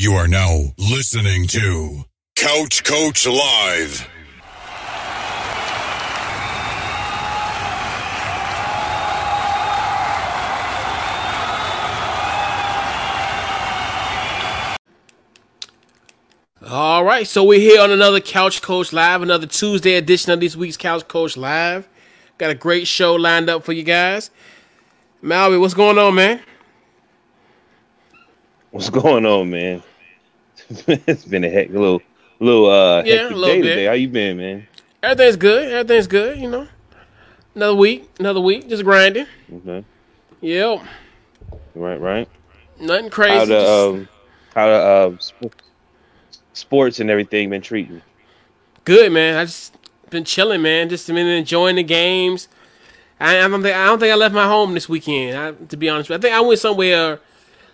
You are now listening to Couch Coach Live. All right, so we're here on another Couch Coach Live, another Tuesday edition of this week's Couch Coach Live. Got a great show lined up for you guys. Malby, what's going on, man? What's going on, man? it's been a heck, a little, little, uh, Yeah, hectic a little day bit. today. How you been, man? Everything's good. Everything's good. You know, another week, another week, just grinding. Okay. Yep, Right, right. nothing crazy. How the just- um, how the uh, sp- sports and everything been treating? Good man. I just been chilling, man. Just been enjoying the games. I, I don't think I don't think I left my home this weekend. I, to be honest, with you. I think I went somewhere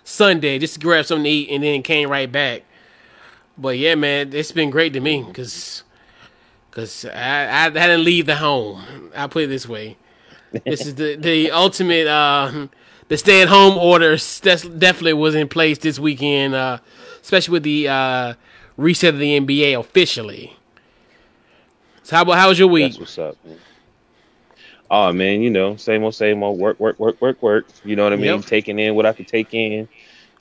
Sunday just to grab something to eat and then came right back. But yeah, man, it's been great to me because because I, I didn't leave the home. I'll put it this way. This is the the ultimate. Uh, the stay at home orders that's definitely was in place this weekend, uh, especially with the uh, reset of the NBA officially. So how about how was your week? That's what's up, man. Oh man, you know, same old, same old. Work, work, work, work, work. You know what I mean? Yep. Taking in what I could take in.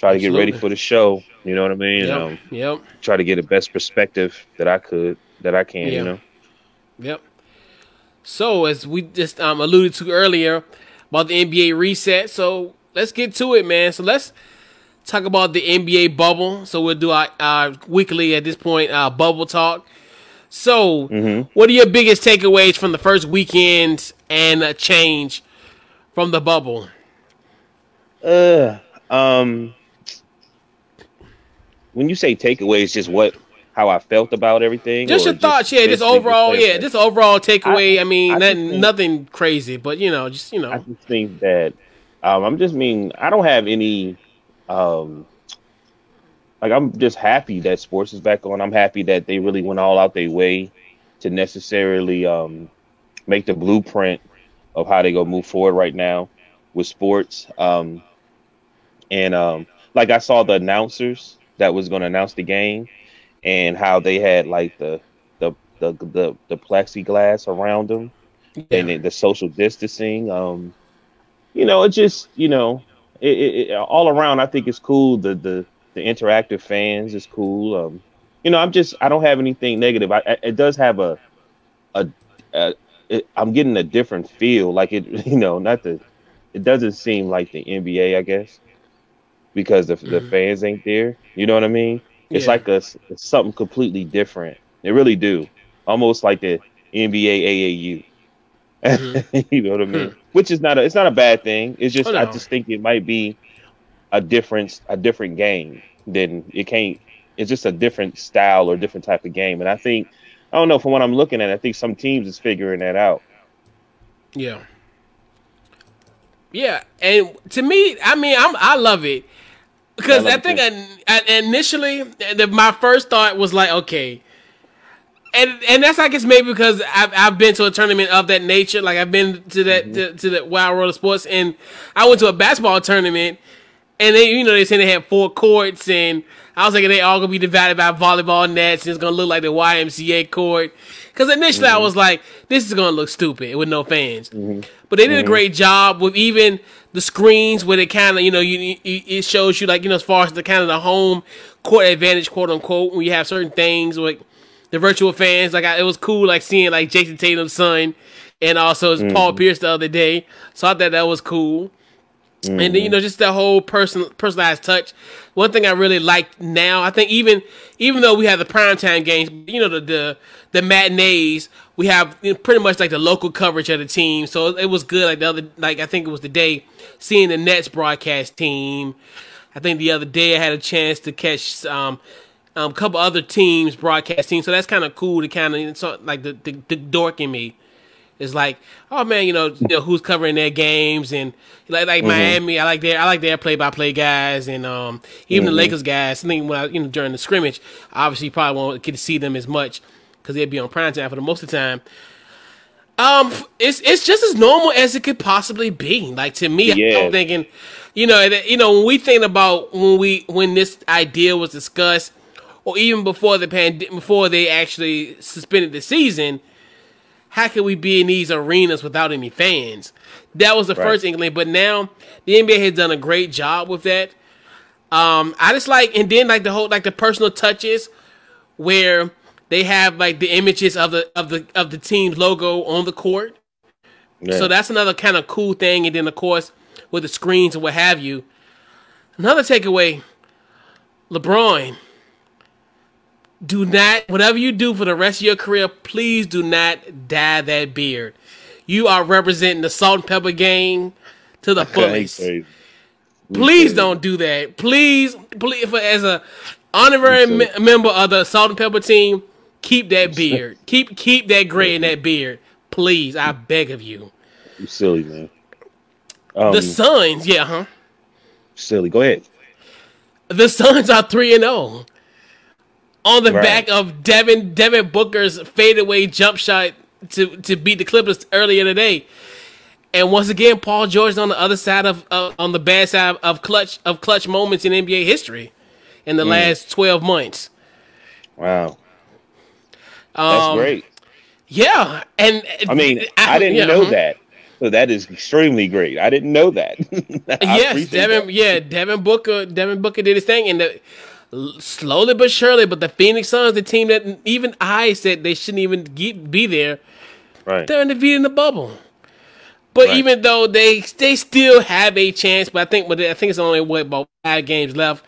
Try to get ready for the show. You know what I mean? Yep. Um, yep. try to get the best perspective that I could, that I can. Yeah. You know. Yep. So as we just um, alluded to earlier about the NBA reset, so let's get to it, man. So let's talk about the NBA bubble. So we'll do our, our weekly at this point uh, bubble talk. So, what are your biggest takeaways from the first weekend and a change from the bubble? Uh, um, when you say takeaways, just what how I felt about everything. Just your thoughts, yeah. Just overall, yeah. Just overall takeaway. I, I- mean, I nothing, think- nothing crazy, but you know, just you know. I just think that um, I'm just mean I don't have any um like I'm just happy that sports is back on. I'm happy that they really went all out their way to necessarily um make the blueprint of how they go move forward right now with sports. Um and um like I saw the announcers that was gonna announce the game and how they had like the the the the, the plexiglass around them and yeah. the, the social distancing. Um, you know, it just you know, it, it, it all around. I think it's cool. The the the interactive fans is cool. Um, you know, I'm just I don't have anything negative. I, I it does have a a, a it, I'm getting a different feel. Like it, you know, not the. It doesn't seem like the NBA, I guess, because the the Mhm. fans ain't there. You know what I mean? It's Yeah. like a it's something completely different. They really do, almost like the NBA AAU. Mhm. you know what I mean? Which is not a it's not a bad thing. It's just Oh, I just think it might be a different a different game. than it can't. It's just a different style or different type of game. And I think I don't know from what I'm looking at. I think some teams is figuring that out. Yeah. Yeah, and to me, I mean, I'm I love it because I I, think I, I, initially the, my first thought was like, okay, and and that's I guess maybe because I've I've been to a tournament of that nature, like I've been to that Mm-hmm. to, to the Wide World of Sports, and I went to a basketball tournament, and they you know they said they had four courts, and I was like they all gonna be divided by volleyball nets, and it's gonna look like the YMCA court. Because initially Mm-hmm. I was like, this is gonna look stupid with no fans. But they did a great job with even the screens where they kind of, you know, you, you it shows you like you know as far as the kind of the home court advantage, quote unquote, when you have certain things like the virtual fans. Like I, it was cool, like seeing like Jayson Tatum's son, and also Paul mm-hmm. Pierce the other day. So I thought that was cool. And then you mm-hmm. know just that whole person personalized touch. One thing I really like now, I think even even though we have the primetime games, you know the the, the matinees, we have pretty much like the local coverage of the team. So it was good. Like the other, like I think it was the day seeing the Nets broadcast team. I think the other day I had a chance to catch um, um a couple other teams broadcast teams. So that's kind of cool to kind of so, like the, the the dork in me is like, oh man, you know, you know who's covering their games and like like Miami. I like their I like their play by play guys and um even the Lakers guys. I think when I, you know during the scrimmage, obviously probably won't get to see them as much because they'd be on prime time for the most of the time. Um, it's it's just as normal as it could possibly be. Like to me, Yeah. I'm thinking, you know, that- you know, when we think about when we when this idea was discussed, or even before the pandemic, before they actually suspended the season, how could we be in these arenas without any fans? That was the Right. first inkling, but now the NBA has done a great job with that. Um, I just like, and then like the whole like the personal touches where they have like the images of the of the of the team's logo on the court. Yeah. So that's another kind of cool thing. And then of course with the screens and what have you. Another takeaway, LeBron. Do not whatever you do for the rest of your career, please do not dye that beard. You are representing the salt and pepper gang to the fullest. Please don't do that. Please, please, for, as a honorary me- member of the Salt and Pepper team, keep that beard. keep keep that gray in that beard. Please, I beg of you. You silly man. Um, The Suns, yeah, huh? silly. Go ahead. The Suns are three and zero on the Right. back of Devin Devin Booker's fadeaway jump shot to to beat the Clippers earlier today. And once again, Paul George is on the other side of uh, on the bad side of clutch of clutch moments in NBA history in Mm. the last twelve months. Wow. That's Um, great. Yeah, and I mean, I, didn't yeah, know mhm. that. So that is extremely great. I didn't know that. I Yes, Devin. that. Yeah, Devin Booker. Devin Booker did his thing, and the, slowly but surely, but the Phoenix Suns, the team that even I said they shouldn't even get, be there, Right. they're undefeated in the bubble. But Right. even though they they still have a chance, but I think but I think it's only what about five games left.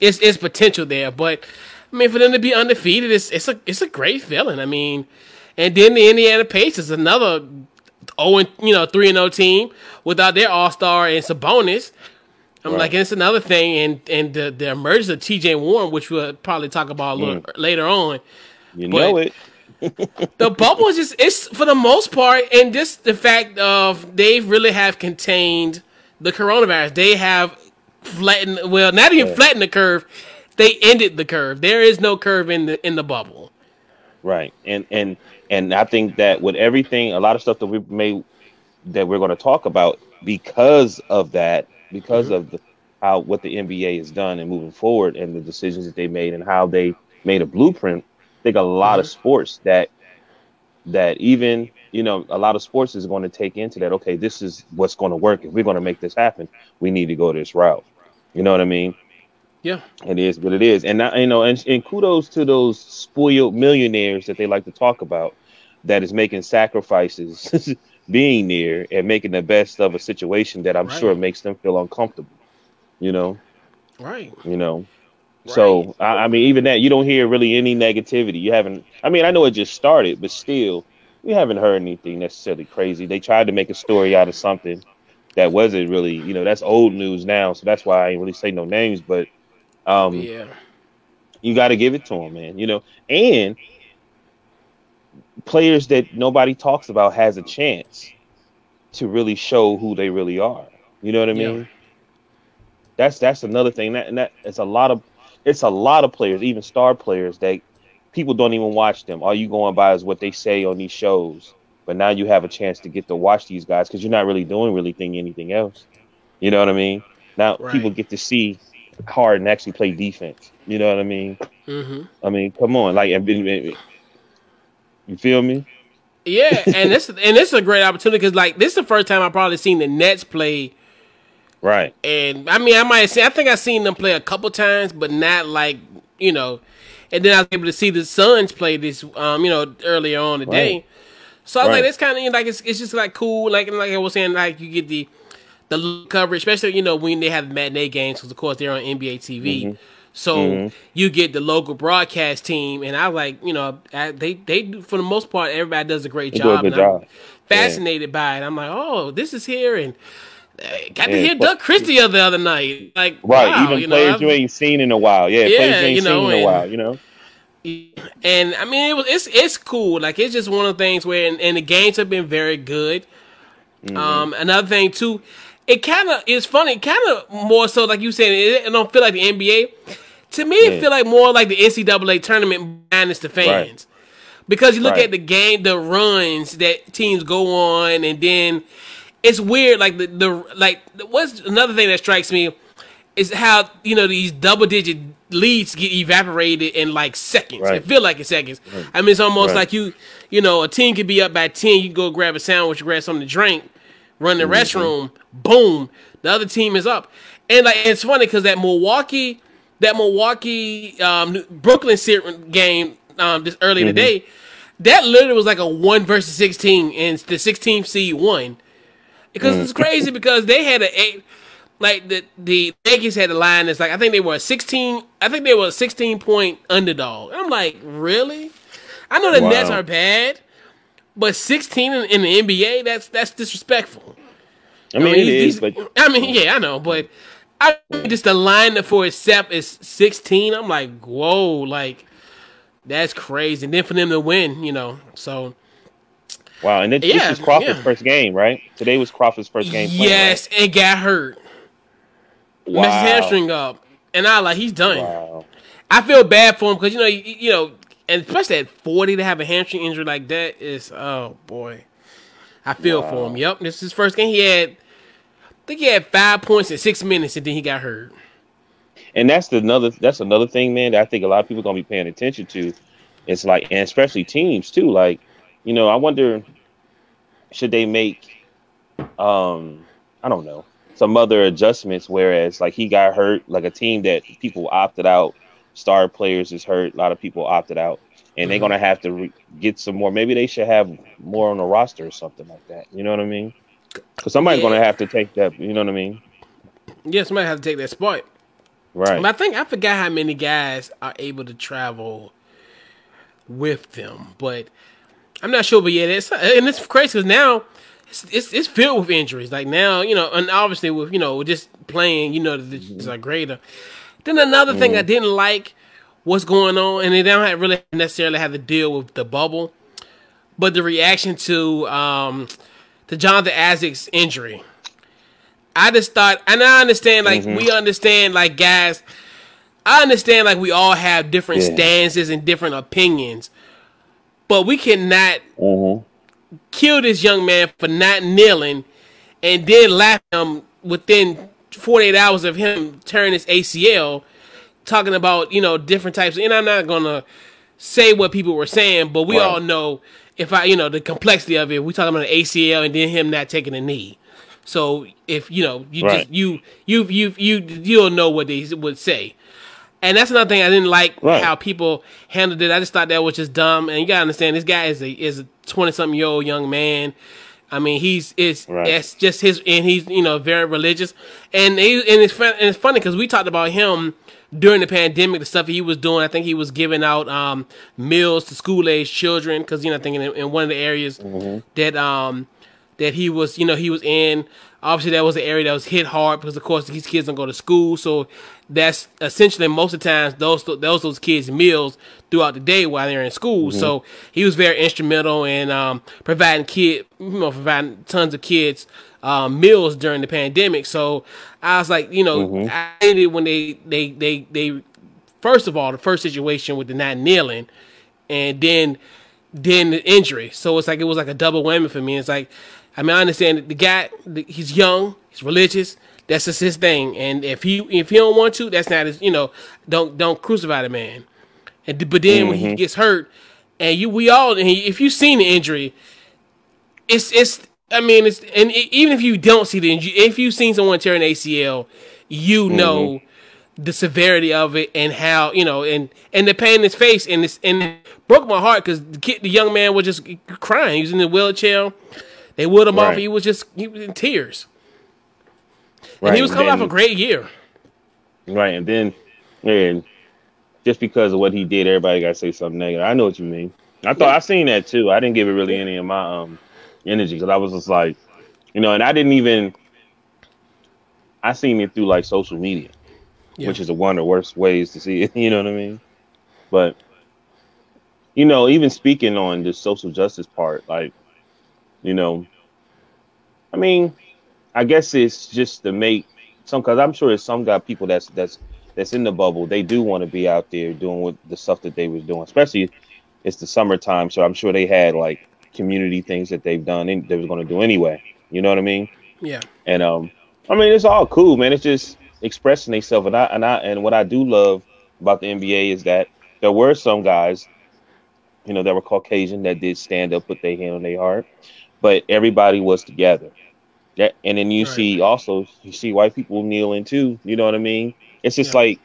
It's it's potential there, but I mean for them to be undefeated, it's it's a it's a great feeling. I mean, and then the Indiana Pacers, another oh and you know three and zero team without their All Star and Sabonis. I'm Right. like, it's another thing, and and the, the emergence of T.J. Warren, which we'll probably talk about a little Mm. later on You but- know it. the bubble is just it's for the most part and just the fact of they really have contained the coronavirus they have flattened well not even Yeah. flattened the curve they ended the curve there is no curve in the in the bubble Right. And and and I think that with everything, a lot of stuff that we made that we're going to talk about because of that, because Mm-hmm. of the, how what the NBA has done and moving forward, and the decisions that they made and how they made a blueprint. I think a lot of Mm-hmm. sports that that even you know a lot of sports is going to take into that. Okay, this is what's going to work. If we're going to make this happen, we need to go this route. You know what I mean? Yeah It is what it is, and I, you know, and, and kudos to those spoiled millionaires that they like to talk about, that is making sacrifices, being there and making the best of a situation that I'm Right. sure makes them feel uncomfortable. You know, right you know. So I, I mean, even that you don't hear really any negativity. You haven't. I mean, I know it just started, but still, we haven't heard anything necessarily crazy. They tried to make a story out of something that wasn't really, you know, that's old news now. So that's why I ain't really say no names, but um, yeah you got to give it to them, man. You know, and players that nobody talks about has a chance to really show who they really are. You know what I Yeah. mean? That's that's another thing. That and that it's a lot of it's a lot of players, even star players, that people don't even watch them. All you going by is what they say on these shows. But now you have a chance to get to watch these guys because you're not really doing really thing anything else. You know what I mean? Now Right. people get to see Harden actually play defense. You know what I mean? hmm I mean, come on, like, and- and- and- you feel me? yeah and this and this is a great opportunity because like this is the first time I've probably seen the nets play Right, And I mean, I might say I think I've seen them play a couple times, but not like you know. And then I was able to see the Suns play this, um, you know, earlier on the Right. So I was like, it's kind of like it's, it's just like cool, like like I was saying, like you get the the coverage, especially you know when they have the matinee games, because of course they're on NBA TV. Mm-hmm. So you get the local broadcast team, and I like you know I, they they do, for the most part everybody does a great They do a job. and job. fascinated by it. I'm like, oh, this is here, and uh, got to hear Doug Christie the other night. Like, right. wow, Even you players I've- you ain't seen in a while. Yeah, Yeah, players you ain't you know, seen in a and- while. You know. and I mean, it was it's it's cool. Like it's just one of the things where, and, and the games have been very good. Mm-hmm. Um, another thing too, it kind of is funny. Kind of more so, like you said, it, it don't feel like the NBA. To me, it feel like more like the NCAA tournament minus the fans. because you look Right. at the game, the runs that teams go on, and then it's weird. Like the the like what's another thing that strikes me is how you know these double digit leads get evaporated in like seconds. Right. It feel like in seconds. I mean, it's almost Right. like you you know a team could be up by ten. You can go grab a sandwich, grab something to drink, run the Mm-hmm. restroom. Boom, the other team is up. And like it's funny because that Milwaukee that Milwaukee um, Brooklyn game um, this early Mm-hmm. in the day. That literally was like a one versus sixteen, and the 16th seed won because Mm. it's crazy because they had a eight, like the the Yankees had a line that's like I think they were a sixteen, I think they were a sixteen point underdog. I'm like, really? I know the Wow. Nets are bad, but sixteen in, in the NBA that's that's disrespectful. I mean, it these- is, but I mean, yeah, I know, but I just the line for itself is sixteen. I'm like, whoa, like that's crazy. And then for them to win, you know, so wow. And then Yeah, this is Crawford's yeah. first game, right? Today was Crawford's first game. playing, yes, and got hurt. right? messed his hamstring up, and I like he's done. Wow. I feel bad for him because you know you, you know, and especially at forty to have a hamstring injury like that is oh boy, I feel for him. Yep, this is his first game. He had, I think he had five points in six minutes, and then he got hurt. and that's the another that's another thing, man. That I think a lot of people are gonna be paying attention to. It's like, and especially teams too. Like, you know, I wonder should they make, um, I don't know, some other adjustments. Whereas, like, he got hurt, like a team that people opted out, star players is hurt. A lot of people opted out, and they're mm-hmm. gonna have to re- get some more. Maybe they should have more on the roster or something like that. You know what I mean? Because somebody's Yeah. gonna have to take that. You know what I mean? Yeah, somebody have to take that spot. Right. But I think I forgot how many guys are able to travel with them, but I'm not sure. But yeah, it's and it's crazy because now it's, it's it's filled with injuries. Like now, you know, and obviously with you know just playing, you know, the is are greater. Then another thing I didn't like what's going on, and they don't have, really necessarily have to deal with the bubble, but the reaction to um to Jonathan Isaac's injury. I just thought, and I understand, like we understand, like guys, I understand, like we all have different Yeah. stances and different opinions, but we cannot Mhm. kill this young man for not kneeling, and then laugh at him within 48 hours of him tearing his ACL, talking about you know different types. And I'm not gonna say what people were saying, but we Right. all know if I you know the complexity of it. We talking about an ACL and then him not taking a knee. So if you know you Right. just you you you you you'll know what they would say. And that's another thing I didn't like Right. how people handled it. I just thought that was just dumb. And you gotta understand, this guy is a is a twenty something year old young man. I mean, he's it's Right. it's just his and he's you know very religious. And he, and it's fun, and it's funny because we talked about him during the pandemic, the stuff he was doing. I think he was giving out um, meals to school age children because you know I think in, in one of the areas that um that he was, you know, he was in. Obviously, that was an area that was hit hard because, of course, these kids don't go to school. So that's essentially most of the times those those those kids meals throughout the day while they're in school. So he was very instrumental in um, providing kid, you know, providing tons of kids um, meals during the pandemic. So I was like, you know, I hated when they they they they first of all the first situation with the not kneeling, and then then the injury. So it's like it was like a double whammy for me. It's like, I mean, I understand that the guy, the, he's young, he's religious. That's just his thing. And if he if he don't want to, that's not his. You know, don't don't crucify the man. And but then when he mm-hmm. gets hurt, and you we all, and he, if you've seen the injury, it's it's. I mean, it's and e- even if you don't see the injury, if you've seen someone tear an ACL, you mm-hmm. know the severity of it and how you know and and the pain in his face and this and it broke my heart because the kid, the young man was just crying. He was in the wheelchair. They wheeled him off. He was just he was in tears. Right. And he was coming off a great year. Right, and then, and just because of what he did, everybody got to say something negative. I know what you mean. I thought I seen that too. I didn't give it really any of my um energy because I was just like, you know, and I didn't even. I seen it through like social media, Yeah. which is one of the worst ways to see it. You know what I mean? But you know, even speaking on the social justice part, like, you know, I mean, I guess it's just to make some because I'm sure there's some got people that's that's that's in the bubble. They do want to be out there doing what the stuff that they was doing, especially it's the summertime, so I'm sure they had like community things that they've done and they was going to do anyway. You know what I mean? Yeah. And um, I mean it's all cool, man. It's just expressing themselves, and I and I and what I do love about the NBA is that there were some guys, you know, that were Caucasian that did stand up with their hand on their heart, but everybody was together. That and then you Right. see also you see white people kneeling too. You know what I mean? It's just Yeah. like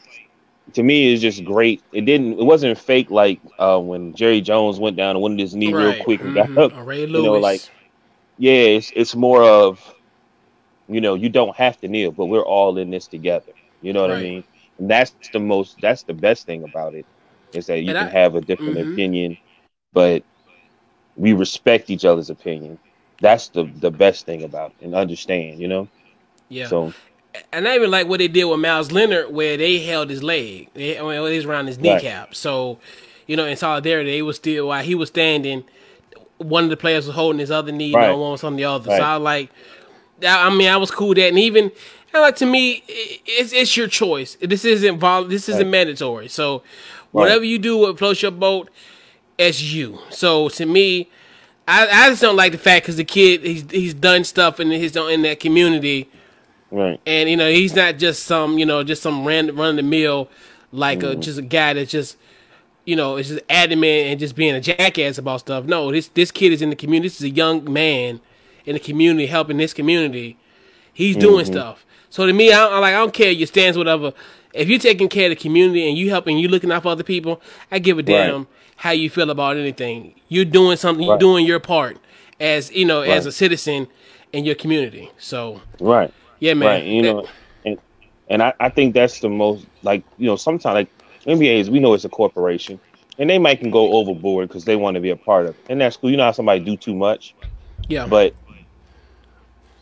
to me it's just great. It didn't it wasn't fake like uh, when Jerry Jones went down and went to his knee real quick and Mhm. got up. You know, like, Yeah, it's it's more of you know, you don't have to kneel, but we're all in this together. You know what I mean? And that's the most that's the best thing about it is that you And can I- have a different Mhm. opinion, but we respect each other's opinion. That's the the best thing about it and understand, you know? yeah. So and I even like what they did with Meyers Leonard, where they held his leg, they, well, it was around his Right. kneecap. So, you know, in solidarity, they was still while he was standing, one of the players was holding his other knee, you know, one was on the other. Right. So I like, I I mean, I was cool with that, and even and like to me, it's it's your choice. This isn't vol- this isn't Right. mandatory. So, whatever you do, what floats your boat, it's you. So to me. I, I just don't like the fact because the kid he's he's done stuff in his in that community right. and you know he's not just some you know just some random run of the mill like a, just a guy that's just you know is just adamant and just being a jackass about stuff. No, this this kid is in the community. This is a young man in the community helping this community. He's doing mm-hmm. stuff. So to me, I, I like I don't care your stance, whatever. If you're taking care of the community and you helping, you looking out for other people, I give a damn Right. How you feel about anything. You're doing something. You're Right. doing your part as you know as a citizen in your community. So Right. yeah, man. Right. You That- know, and and I, I think that's the most like you know sometimes like NBA is we know it's a corporation and they might can go overboard because they want to be a part of it. and that's cool. You know how somebody do too much, yeah. but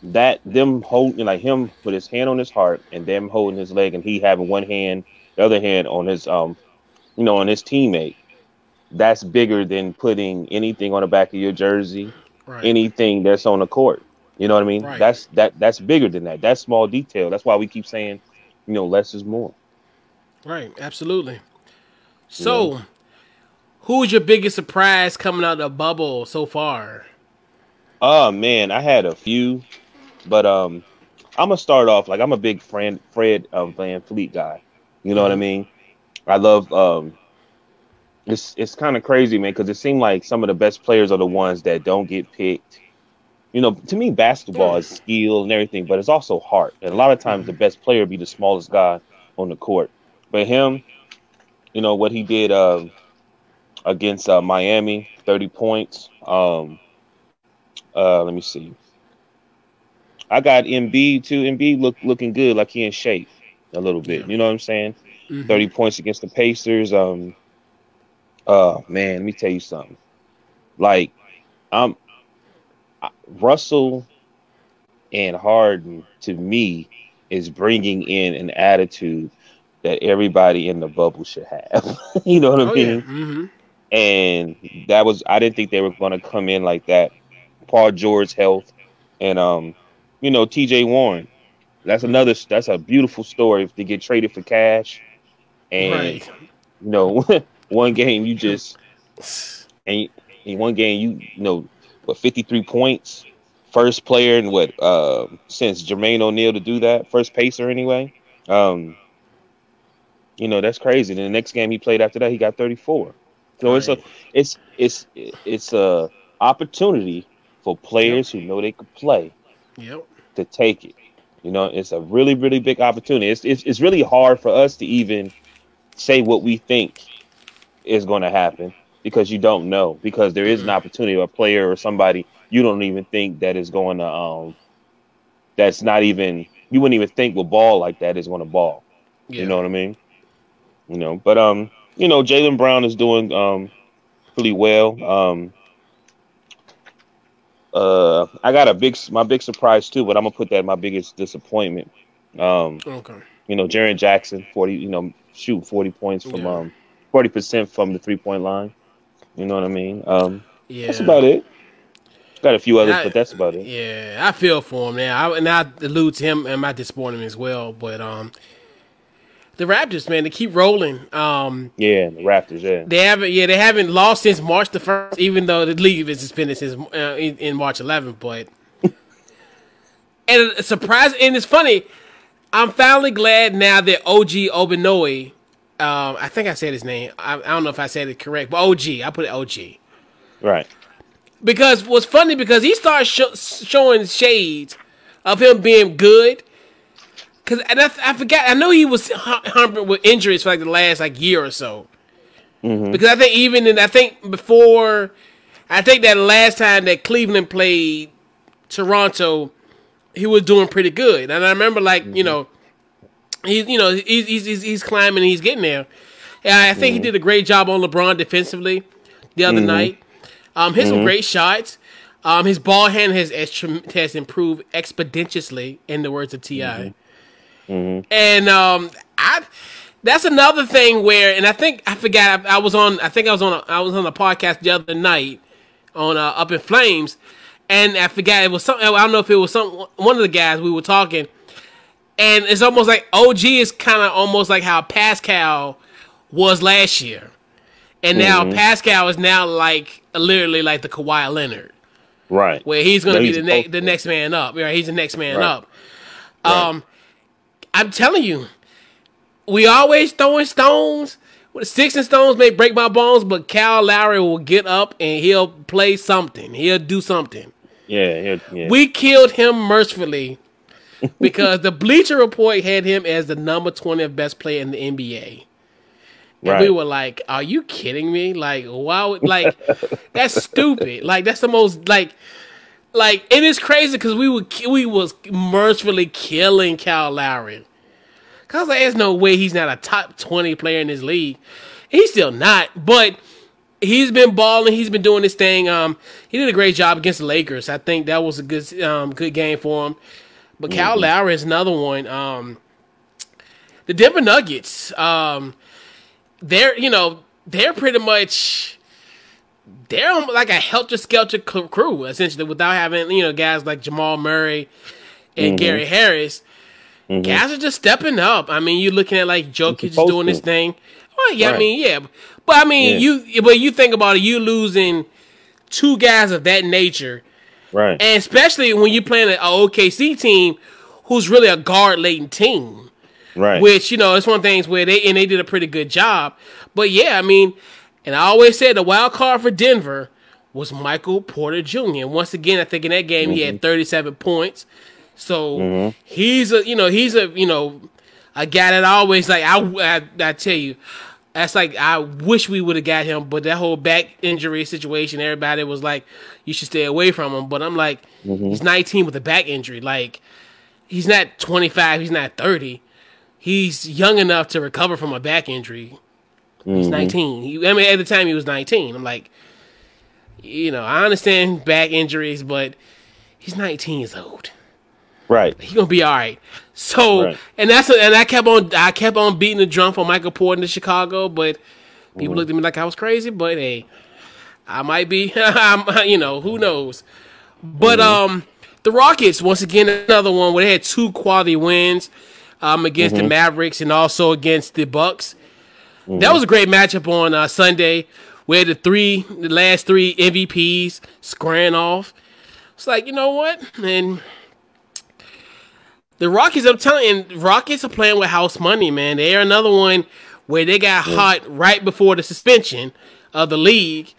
that them holding like him with his hand on his heart and them holding his leg and he having one hand, the other hand on his um, you know, on his teammate. That's bigger than putting anything on the back of your jersey right. anything that's on the court. You know what I mean? Right. That's that that's bigger than that. That's small detail. That's why we keep saying, you know, less is more. Right, absolutely. So, who's your biggest surprise coming out of the bubble so far? Oh man, I had a few, but um, I'm gonna start off like I'm a big Fred Fred um, VanVleet guy. You know what I mean? I love um, it's it's kind of crazy, man, because it seemed like some of the best players are the ones that don't get picked. You know, to me, basketball is skill and everything, but it's also heart. And a lot of times, the best player be the smallest guy on the court. But him, you know what he did um, against uh, Miami, 30 points. Um, uh, let me see. I got Embiid too. Embiid look looking good, like he in shape a little bit. You know what I'm saying? Mhm. 30 points against the Pacers. Um, oh man, let me tell you something. Like, I'm Russell and Harden to me is bringing in an attitude that everybody in the bubble should have. you know what I Oh mean? yeah. hmm and that was I didn't think they were going to come in like that. Paul George health, and um, you know T.J. Warren. That's another. That's a beautiful story if they get traded for cash, and Right. you know one game you just and in one game you, you know what fifty three points, first player and what uh since Jermaine O'Neal to do that, first pacer anyway. Um, you know that's crazy. Then the next game he played after that, he got thirty four. So it's a it's it's it's a opportunity for players who know they could play Yep. to take it. You know, it's a really really big opportunity. It's it's, it's really hard for us to even say what we think is going to happen because you don't know because there is an opportunity a player or somebody you don't even think that is going to um that's not even you wouldn't even think with ball like that is going to ball. Yeah. You know what I mean? You know, but um, you know, Jaylen Brown is doing um pretty well. Um, uh, I got a big my big surprise too, but I'm gonna put that in my biggest disappointment. Um, Okay. you know, Jaren Jackson, forty, you know, shoot forty points from Yeah. um forty percent from the three point line. You know what I mean? Um, Yeah. that's about it. Got a few others, I- but that's about it. Yeah, I feel for him now. I, and I allude to him and my disappointment as well. But um, The Raptors, man, they keep rolling. Um, yeah, the Raptors. Yeah, they haven't. Yeah, they haven't lost since March the first, even though the league is suspended since uh, in, in, March 11th. But and a surprise, and it's funny. I'm finally glad now that OG Anunoby, um, I think I said his name. I, I, don't know if I said it correct, but OG. I put it OG. Right. Because what's funny because he started sh- showing shades of him being good. Cause and I, I forgot I know he was humping with injuries for like the last like year or so. Mm-hmm. Because I think even in I think before I think that last time that Cleveland played Toronto, he was doing pretty good. And I remember like mm-hmm. you know he's you know he's he's he's climbing he's getting there. And I think mm-hmm. he did a great job on LeBron defensively the other mm-hmm. night. Um, some mm-hmm. great shots. Um, his ball hand has has improved expeditiously, in the words of Ti. Mm-hmm. Mm-hmm. And um, I that's another thing where, and I think I forgot I, I, was on. I think I was on. A, I was on a podcast the other night on uh, Up in Flames, and I forgot it was something. I don't know if it was some one of the guys we were talking, and it's almost like OG is kind of almost like how Pascal was last year, and now mm-hmm. Pascal is now like literally like the Kawhi Leonard. Right. Where he's going to be the, ne- the next man up. Right. He's the next man right. up. Um, right. I'm telling you, we always throwing stones. With sticks and stones may break my bones, but Kyle Lowry will get up and he'll play something. He'll do something. Yeah, yeah. We killed him mercifully because the Bleacher Report had him as the number 20th best player in the NBA. And right. we were like, "Are you kidding me? Like, wow, like that's stupid. Like that's the most like, like it is crazy because we were we was mercifully killing Kyle Lowry. Cause like, there's no way he's not a top twenty player in this league. He's still not, but he's been balling. He's been doing this thing. Um, he did a great job against the Lakers. I think that was a good um good game for him. But mm-hmm. Kyle Lowry is another one. Um, the Denver Nuggets. Um they're you know they're pretty much they're like a helter skelter crew essentially without having you know guys like Jamal Murray and mm-hmm. Gary Harris. Mm-hmm. Guys are just stepping up. I mean, you're looking at like Jokic doing this thing. Well, yeah, right. I mean, yeah, but I mean, yeah. you but you think about it, you losing two guys of that nature, right? And especially when you're playing an OKC team who's really a guard laden team. Right. Which, you know, it's one of the things where they and they did a pretty good job. But yeah, I mean, and I always said the wild card for Denver was Michael Porter Jr. Once again, I think in that game mm-hmm. he had mm-hmm. 37 points. So mm-hmm. he's a you know, he's a you know, a guy that I always like I, I, I tell you, that's like I wish we would have got him, but that whole back injury situation, everybody was like, you should stay away from him. But I'm like, mm-hmm. he's 19 with a back injury. Like, he's not 25, he's not 30 he's young enough to recover from a back injury. Mm-hmm. He's 19. He, I mean, at the time he was 19. I'm like, you know, I understand back injuries, but he's 19 years old. Right. He's gonna be all right. So, right. and that's a, and I kept on I kept on beating the drum for Michael Porter to Chicago, but people mm-hmm. looked at me like I was crazy. But hey, I might be. I'm, you know, who knows? But mm-hmm. um, the Rockets once again another one where they had two quality wins um, against mm-hmm. the Mavericks and also against the Bucks. Mm-hmm. That was a great matchup on uh, Sunday. Where the three, the last three MVPs squaring off. It's like you know what, and the Rockets. I'm telling you, Rockets are playing with house money, man. They are another one where they got mm-hmm. hot right before the suspension of the league,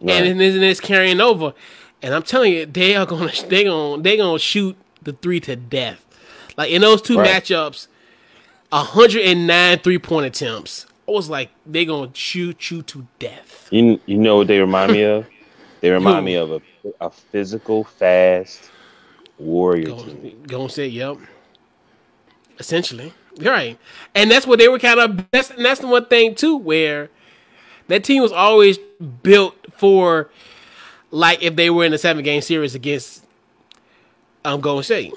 right. and then it's carrying over. And I'm telling you, they are gonna they gonna they gonna shoot the three to death. Like in those two right. matchups, 109 three point attempts. I was like, they're gonna shoot you to death. You you know what they remind me of? They remind me of a, a physical, fast warrior go, team. Gonna say, yep. Essentially, right, and that's what they were kind of. That's and that's the one thing too, where that team was always built for, like, if they were in a seven game series against, I'm um, going to say.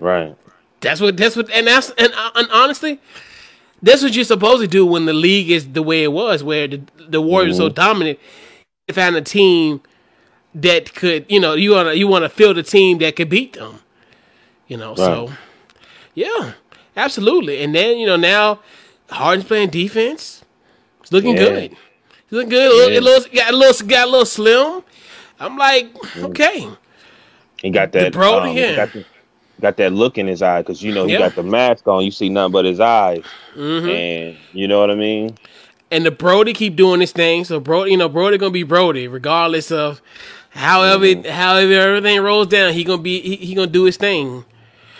Right. That's what. That's what. And that's and, uh, and honestly, that's what you're supposed to do when the league is the way it was, where the the Warriors mm-hmm. so dominant. If had a team that could, you know, you want to you want to field a team that could beat them. You know, right. so yeah. Absolutely. And then you know now Harden's playing defense. It's looking Yeah. good. It's looking good. It Yeah. looks got a little got a little slim. I'm like, okay. He got that. Brody, um, yeah. got, the- got that look in his eye because you know he Yeah. got the mask on. You see nothing but his eyes, Mm-hmm. and you know what I mean. And the Brody keep doing this thing. So Brody, you know, Brody gonna be Brody, regardless of however Mm-hmm. however everything rolls down. He gonna be he, he gonna do his thing.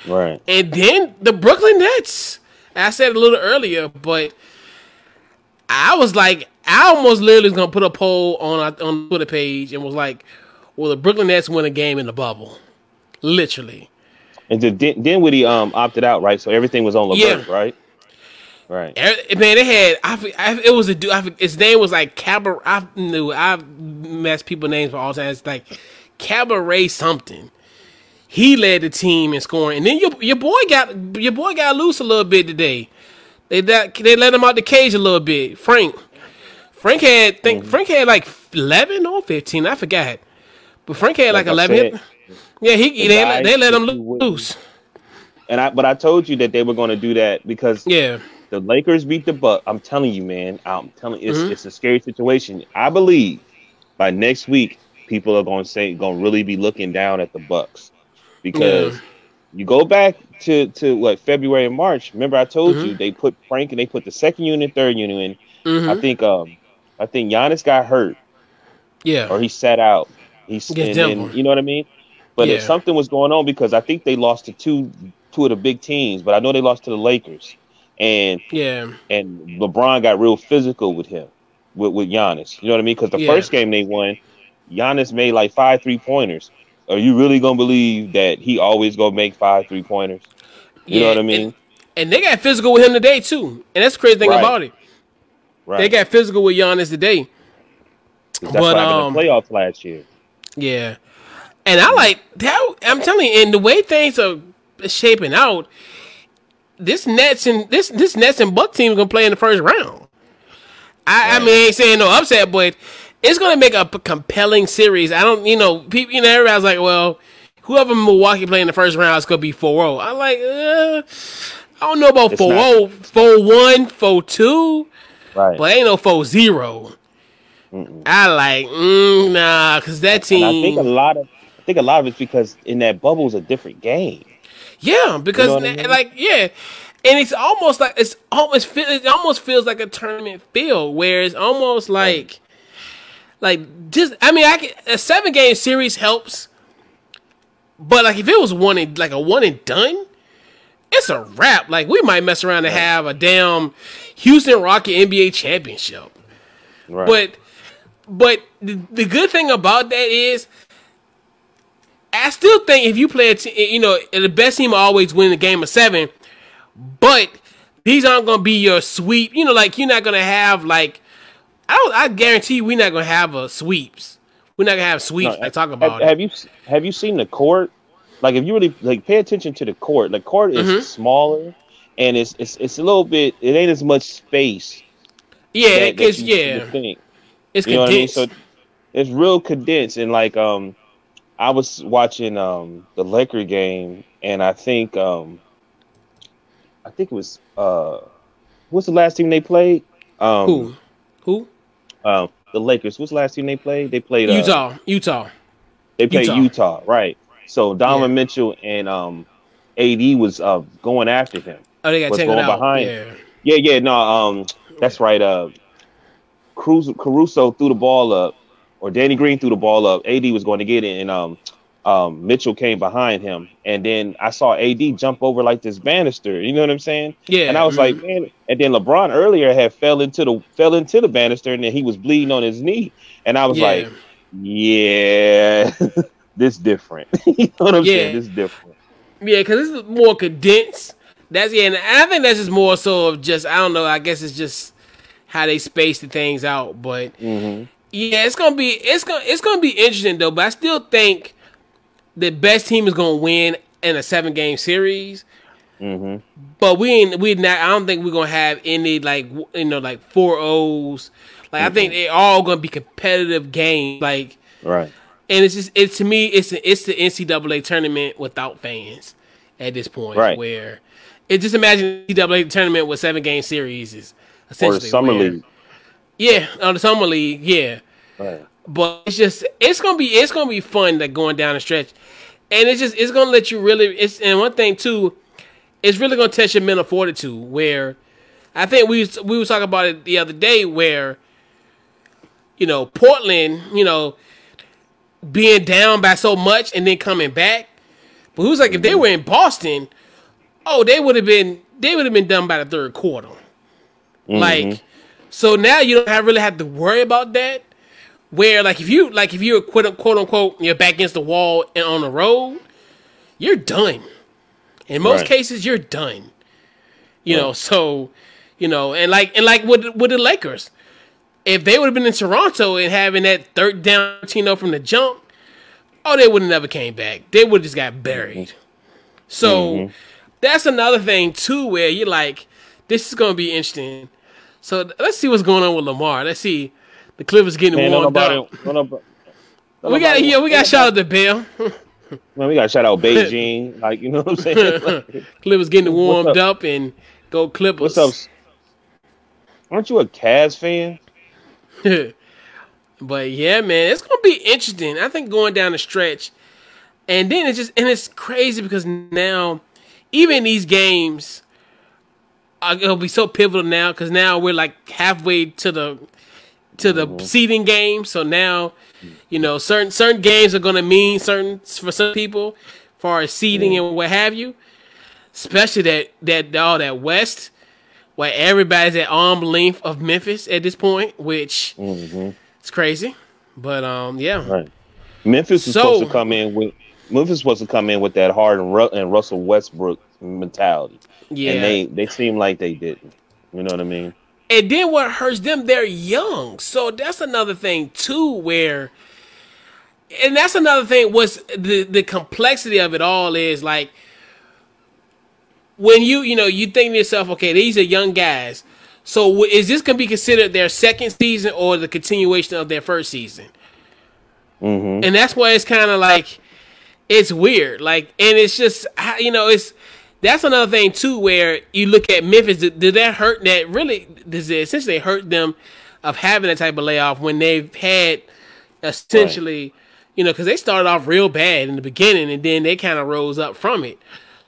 Right. And then the Brooklyn Nets. I said a little earlier, but I was like, I almost literally was gonna put a poll on our, on Twitter page and was like, "Will the Brooklyn Nets win a game in the bubble?" Literally. And then Din- Dinwiddie um opted out, right? So everything was on Levert, Yeah. right? Right. Er- Man, they had. I, I it was a dude. I, his name was like Cabarrot. I knew I messed people names for all time. It's like Cabarrot something. He led the team in scoring, and then your your boy got your boy got loose a little bit today. They that they let him out the cage a little bit. Frank, Frank had think Frank had like eleven or fifteen. I forgot, but Frank had like, Like eleven. said, yeah, he they, let- they let him that you wouldn't- loose. And I, but I told you that they were going to do that because Yeah, the Lakers beat the Buck. I'm telling you, man. I'm telling you, it's Mhm. it's a scary situation. I believe by next week, people are going to say going to really be looking down at the Bucks because Yeah. you go back to to what February and March. Remember, I told Mm-hmm. you they put Frank and they put the second unit, third unit in. Mhm. I think um I think Giannis got hurt yeah, or he sat out. He's and, and- you know what I mean. But if something was going on because I think they lost to two two of the big teams, but I know they lost to the Lakers, and yeah, and LeBron got real physical with him, with with Giannis. You know what I mean? Because the Yeah. first game they won, Giannis made like five three pointers. Are you really gonna believe that he always gonna make five three pointers? You know what I mean? And they got physical with him today too, and that's the crazy thing Right. about it. right. They got physical with Giannis today. That's but, um, in the playoffs last year. Yeah, and I like that. I'm telling you, and the way things are shaping out, this Nets and this this Nets and Buck team gonna play in the first round. I, I mean, I ain't saying no upset, but it's gonna make a compelling series. I don't, you know, people, you know, everybody's like, well, whoever Milwaukee play in the first round is gonna be 4-0. I'm like, uh, I don't know about It's 4-0, 4-1, 4-2. Right. But ain't no four zero. I like mm, nah, cause that team. and I think a lot of I think a lot of it's because in that bubble is a different game. yeah, because what I mean? like yeah, and it's almost like it's almost it almost feels like a tournament feel where it's almost like like just I mean I can, a seven game series helps, but like if it was one and like a one and done, it's a wrap. Like we might mess around and have a damn Houston Rocket NBA championship. Right. But but the, the good thing about that is I still think if you play a te- you know the best team will always win the game of seven, but these aren't gonna be your sweep. You know, like you're not gonna have like I. I guarantee we're not gonna have a sweeps. We're not gonna have sweeps. No, like talk have, about have it. you have you seen the court? Like if you really like pay attention to the court, the court is Mm-hmm. smaller and it's it's it's a little bit. It ain't as much space. yeah, that- that because you- you yeah, think. it's You what I mean? condensed. So it's real condensed and like um, I was watching um the Laker game and I think um, I think it was uh, what's the last team they played? Um, Who? Who? Um, the Lakers. What's the last team they played? They played uh, Utah. Utah. They played Utah. Utah, right? So Donovan Yeah. Mitchell and um, AD was uh going after him. Oh, they got Was taken going out. behind. Yeah. Yeah, yeah, no, um, that's right. Uh, Cruz, Caruso threw the ball up, or Danny Green threw the ball up. AD was going to get it, and um, um, Mitchell came behind him, and then I saw AD jump over like this banister. You know what I'm saying? Yeah. And I was like, man. And then LeBron earlier had fell into the fell into the banister, and then he was bleeding on his knee, and I was Yeah. like, yeah, this different. you know what I'm Yeah. saying? This different. Yeah, because this is more condensed. That's yeah, and I think that's just more so of just I don't know. I guess it's just how they space the things out. But Mm-hmm. yeah, it's gonna be it's gonna it's gonna be interesting though. But I still think the best team is gonna win in a seven game series. Mm-hmm. But we ain't we not. I don't think we're gonna have any like you know like four O's. Like I think they all gonna be competitive games. Like Right. and it's just it's to me it's it's the NCAA tournament without fans at this point Right. where it just imagine the NCAA tournament with seven game series is essentially or the summer where- league. Yeah, on the summer league, yeah. Right. But it's just it's gonna be it's gonna be fun like going down the stretch, and it's just it's gonna let you really it's and one thing too, it's really gonna test your mental fortitude. Where I think we we was talking about it the other day where you know Portland you know being down by so much and then coming back, but who's like if they were in Boston, oh they would have been they would have been done by the third quarter. Like, mm-hmm. so now you don't have really have to worry about that. Where like if you like if you're quote quote unquote you're back against the wall and on the road, you're done. In most Right. cases, you're done. You know, so you know, and like and like with with the Lakers, if they would have been in Toronto and having that third down, you know, from the jump, oh, they would have never came back. They would have just got buried. Mm-hmm. So mm-hmm. that's another thing too, where you're like, this is gonna be interesting. So let's see what's going on with Lamar. Let's see. The Clippers getting Man, warmed nobody, up. don't nobody, We got nobody- yeah, we got shout out to Bill. Man, we got shout out Beijing. Like, you know what I'm saying? Like, Clippers getting warmed What's up? and go Clippers. what's up? Aren't you a Cavs fan? but yeah, man, it's gonna be interesting. I think going down the stretch, and then it's just and it's crazy because now, even these games, it'll be so pivotal now because now we're like halfway to the to the mm-hmm. seeding game. So now, you know, certain certain games are gonna mean certain for some people, as far as seeding mm-hmm. and what have you. Especially that that all that West, where everybody's at arm length of Memphis at this point, which mm-hmm. it's crazy. But um, yeah, Right. Memphis is So- supposed to come in with Memphis is supposed to come in with that Harden Ru- and Russell Westbrook mentality, yeah. and they they seem like they didn't. You know what I mean? And then what hurts them, they're young. So that's another thing too, where and that's another thing was the the complexity of it all is like when you you know you think to yourself, okay, these are young guys. So is this gonna be considered their second season or the continuation of their first season? Mm-hmm. And that's why it's kind of like it's weird. Like, and it's just you know it's that's another thing too where you look at Memphis. Did, did that hurt? That really does it essentially hurt them of having that type of layoff when they've had essentially, you know, because they started off real bad in the beginning and then they kind of rose up from it.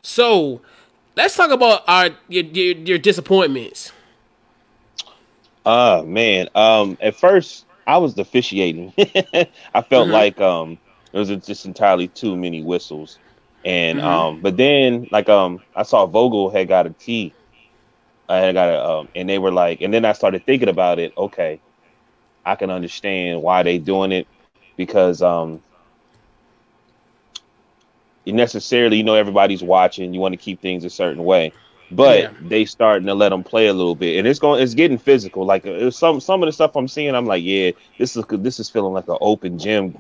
So let's talk about our your, your, your disappointments. Uh man. Um at first I was officiating. I felt Mhm. like um it was just entirely too many whistles. And Mhm. um but then like um I saw Vogel had got a T. I had got a um and they were like and then I started thinking about it, okay. I can understand why they doing it because um you necessarily you know everybody's watching, you want to keep things a certain way but Yeah. they starting to let them play a little bit, and it's going, it's getting physical. Like was some some of the stuff I'm seeing, I'm like, yeah, this is this is feeling like an open gym.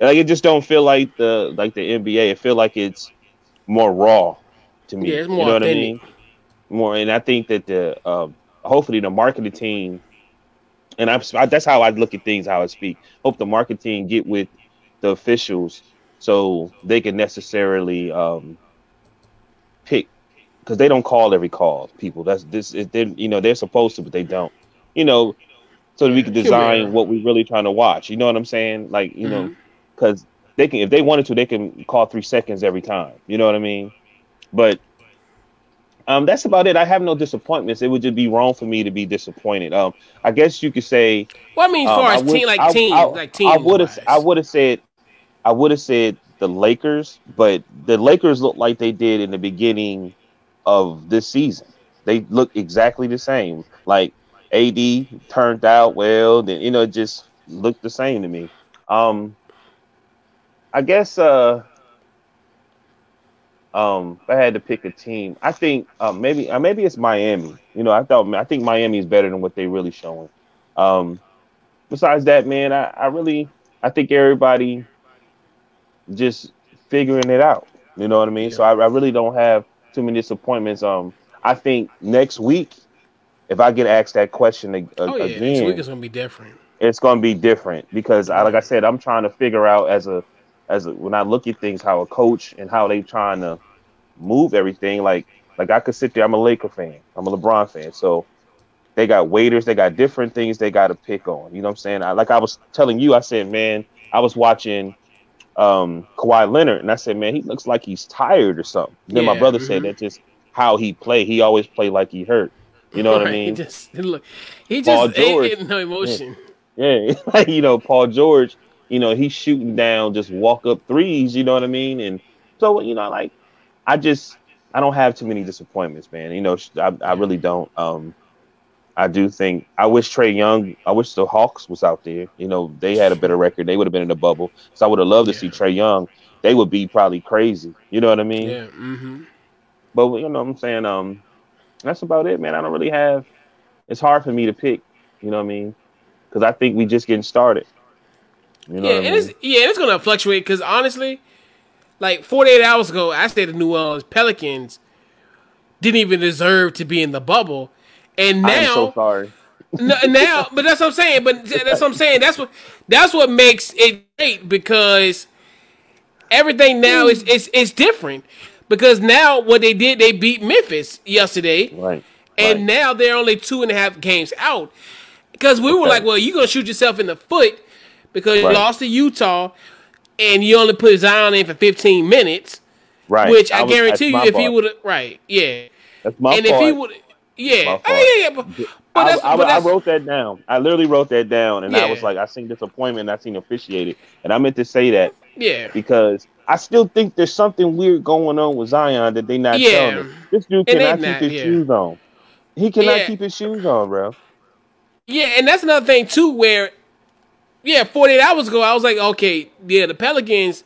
Like it just don't feel like the like the NBA. It feel like it's more raw to me. Yeah, it's more you know what I mean? More, and I think that the um, hopefully the marketing team, and I'm I, that's how I look at things, how I speak. Hope the marketing team get with the officials so they can necessarily um, pick because they don't call every call. People, that's this. Is, they you know they're supposed to, but they don't. You know, so that we can design what we're really trying to watch. You know what I'm saying? Like you know, Mhm. Because they can if they wanted to, they can call three seconds every time. You know what I mean? But um, that's about it. I have no disappointments. It would just be wrong for me to be disappointed. Um, I guess you could say Well, I mean, as um, far as would- team, like I- team, I- like team. I would have. I would have said I would have said the Lakers, but the Lakers look like they did in the beginning of this season. They look exactly the same. Like AD turned out well, then you know it just looked the same to me. Um I guess uh um if I had to pick a team, I think um maybe uh, maybe it's Miami. You know, I thought I think Miami is better than what they really showing. Um besides that, man, I, I really I think everybody just figuring it out. You know what I mean? So I, I really don't have too many disappointments. Um, I think next week, if I get asked that question ag- Oh yeah, again, next week is gonna be different. it's going to be different because, I, like I said, I'm trying to figure out as a as a, when I look at things how a coach and how they trying to move everything. Like Like I could sit there. I'm a Laker fan. I'm a LeBron fan. So they got waiters. They got different things they got to pick on. You know what I'm saying? I, like I was telling you, I said, man, I was watching um Kawhi Leonard, and I said, man, he looks like he's tired or something. Then my Yeah, brother mhm. said that's just how he play. He always play like he hurt. You know what I mean? He just look, he just ain't George. getting no emotion. Yeah, like you know, Paul George, you know, he's shooting down just walk up threes, you know what I mean? And so, you know, like I just I don't have too many disappointments, man. You know, I, I really don't. Um I do think I wish Trae Young, I wish the Hawks was out there. You know, they had a better record. They would have been in the bubble. So I would have loved to see Trae Young. They would be probably crazy. You know what I mean? Yeah. Mm-hmm. But you know what I'm saying? Um that's about it, man. I don't really have it's hard for me to pick, you know what I mean? Because I think we just getting started. You know Yeah, what I and mean? it's yeah, it's gonna fluctuate because honestly, like 48 hours ago, I stayed in New Orleans. Pelicans didn't even deserve to be in the bubble, and now so sorry. No, now, but that's what I'm saying. But that's what I'm saying. That's what that's what makes it great because everything now is hmm. is is different. Because now what they did, they beat Memphis yesterday, Right. and right. now they're only two and a half games out. Because we were Okay. like, well, you're gonna shoot yourself in the foot because you Right. lost to Utah, and you only put Zion in for 15 minutes. right. Which I, was- guarantee you, if he would have, right, yeah, that's my and fault. if he would, yeah, oh, yeah, yeah, but, but I, that's, I, but I wrote that down. I literally wrote that down, and I was like, I seen disappointment. I seen officiated, and I meant to say that yeah. because I still think there's something weird going on with Zion that they not Yeah. telling us. This dude cannot not, keep his yeah. shoes on. He cannot Yeah. keep his shoes on, bro. Yeah, and that's another thing too, where yeah, 48 hours ago, I was like, okay, yeah, the Pelicans,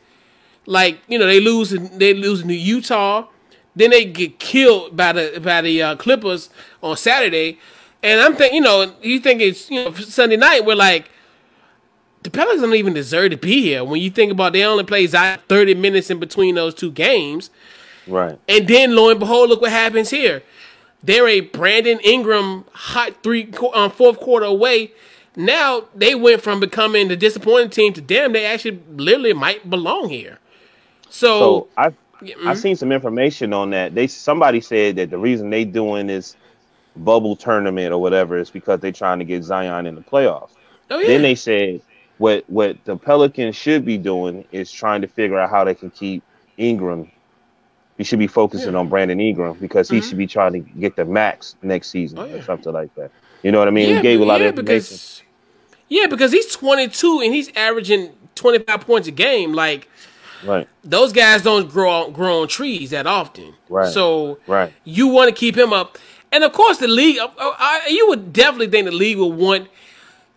like you know, they lose, they lose to Utah, then they get killed by the by the uh, Clippers on Saturday, and I'm thinking, you know, you think it's you know Sunday night, we're like. The Pelicans don't even deserve to be here. When you think about, they only played Zion 30 minutes in between those two games. Right. And then lo and behold, look what happens here. They're a Brandon Ingram hot three um, fourth quarter away. Now they went from becoming the disappointing team to damn, they actually literally might belong here. So So, I mm-hmm. I seen some information on that. They somebody said that the reason they doing this bubble tournament or whatever is because they're trying to get Zion in the playoffs. oh yeah, Then they said what what the Pelicans should be doing is trying to figure out how they can keep Ingram. He should be focusing on Brandon Ingram because he should be trying to get the max next season Mm-hmm. Oh, or something like that. You know what I mean? yeah, he gave a lot yeah, of information. because yeah, because he's 22 and he's averaging 25 points a game. Like right, those guys don't grow on, grow on trees that often. Right. So right, you want to keep him up, and of course the league. uh, uh, I, you would definitely think the league will want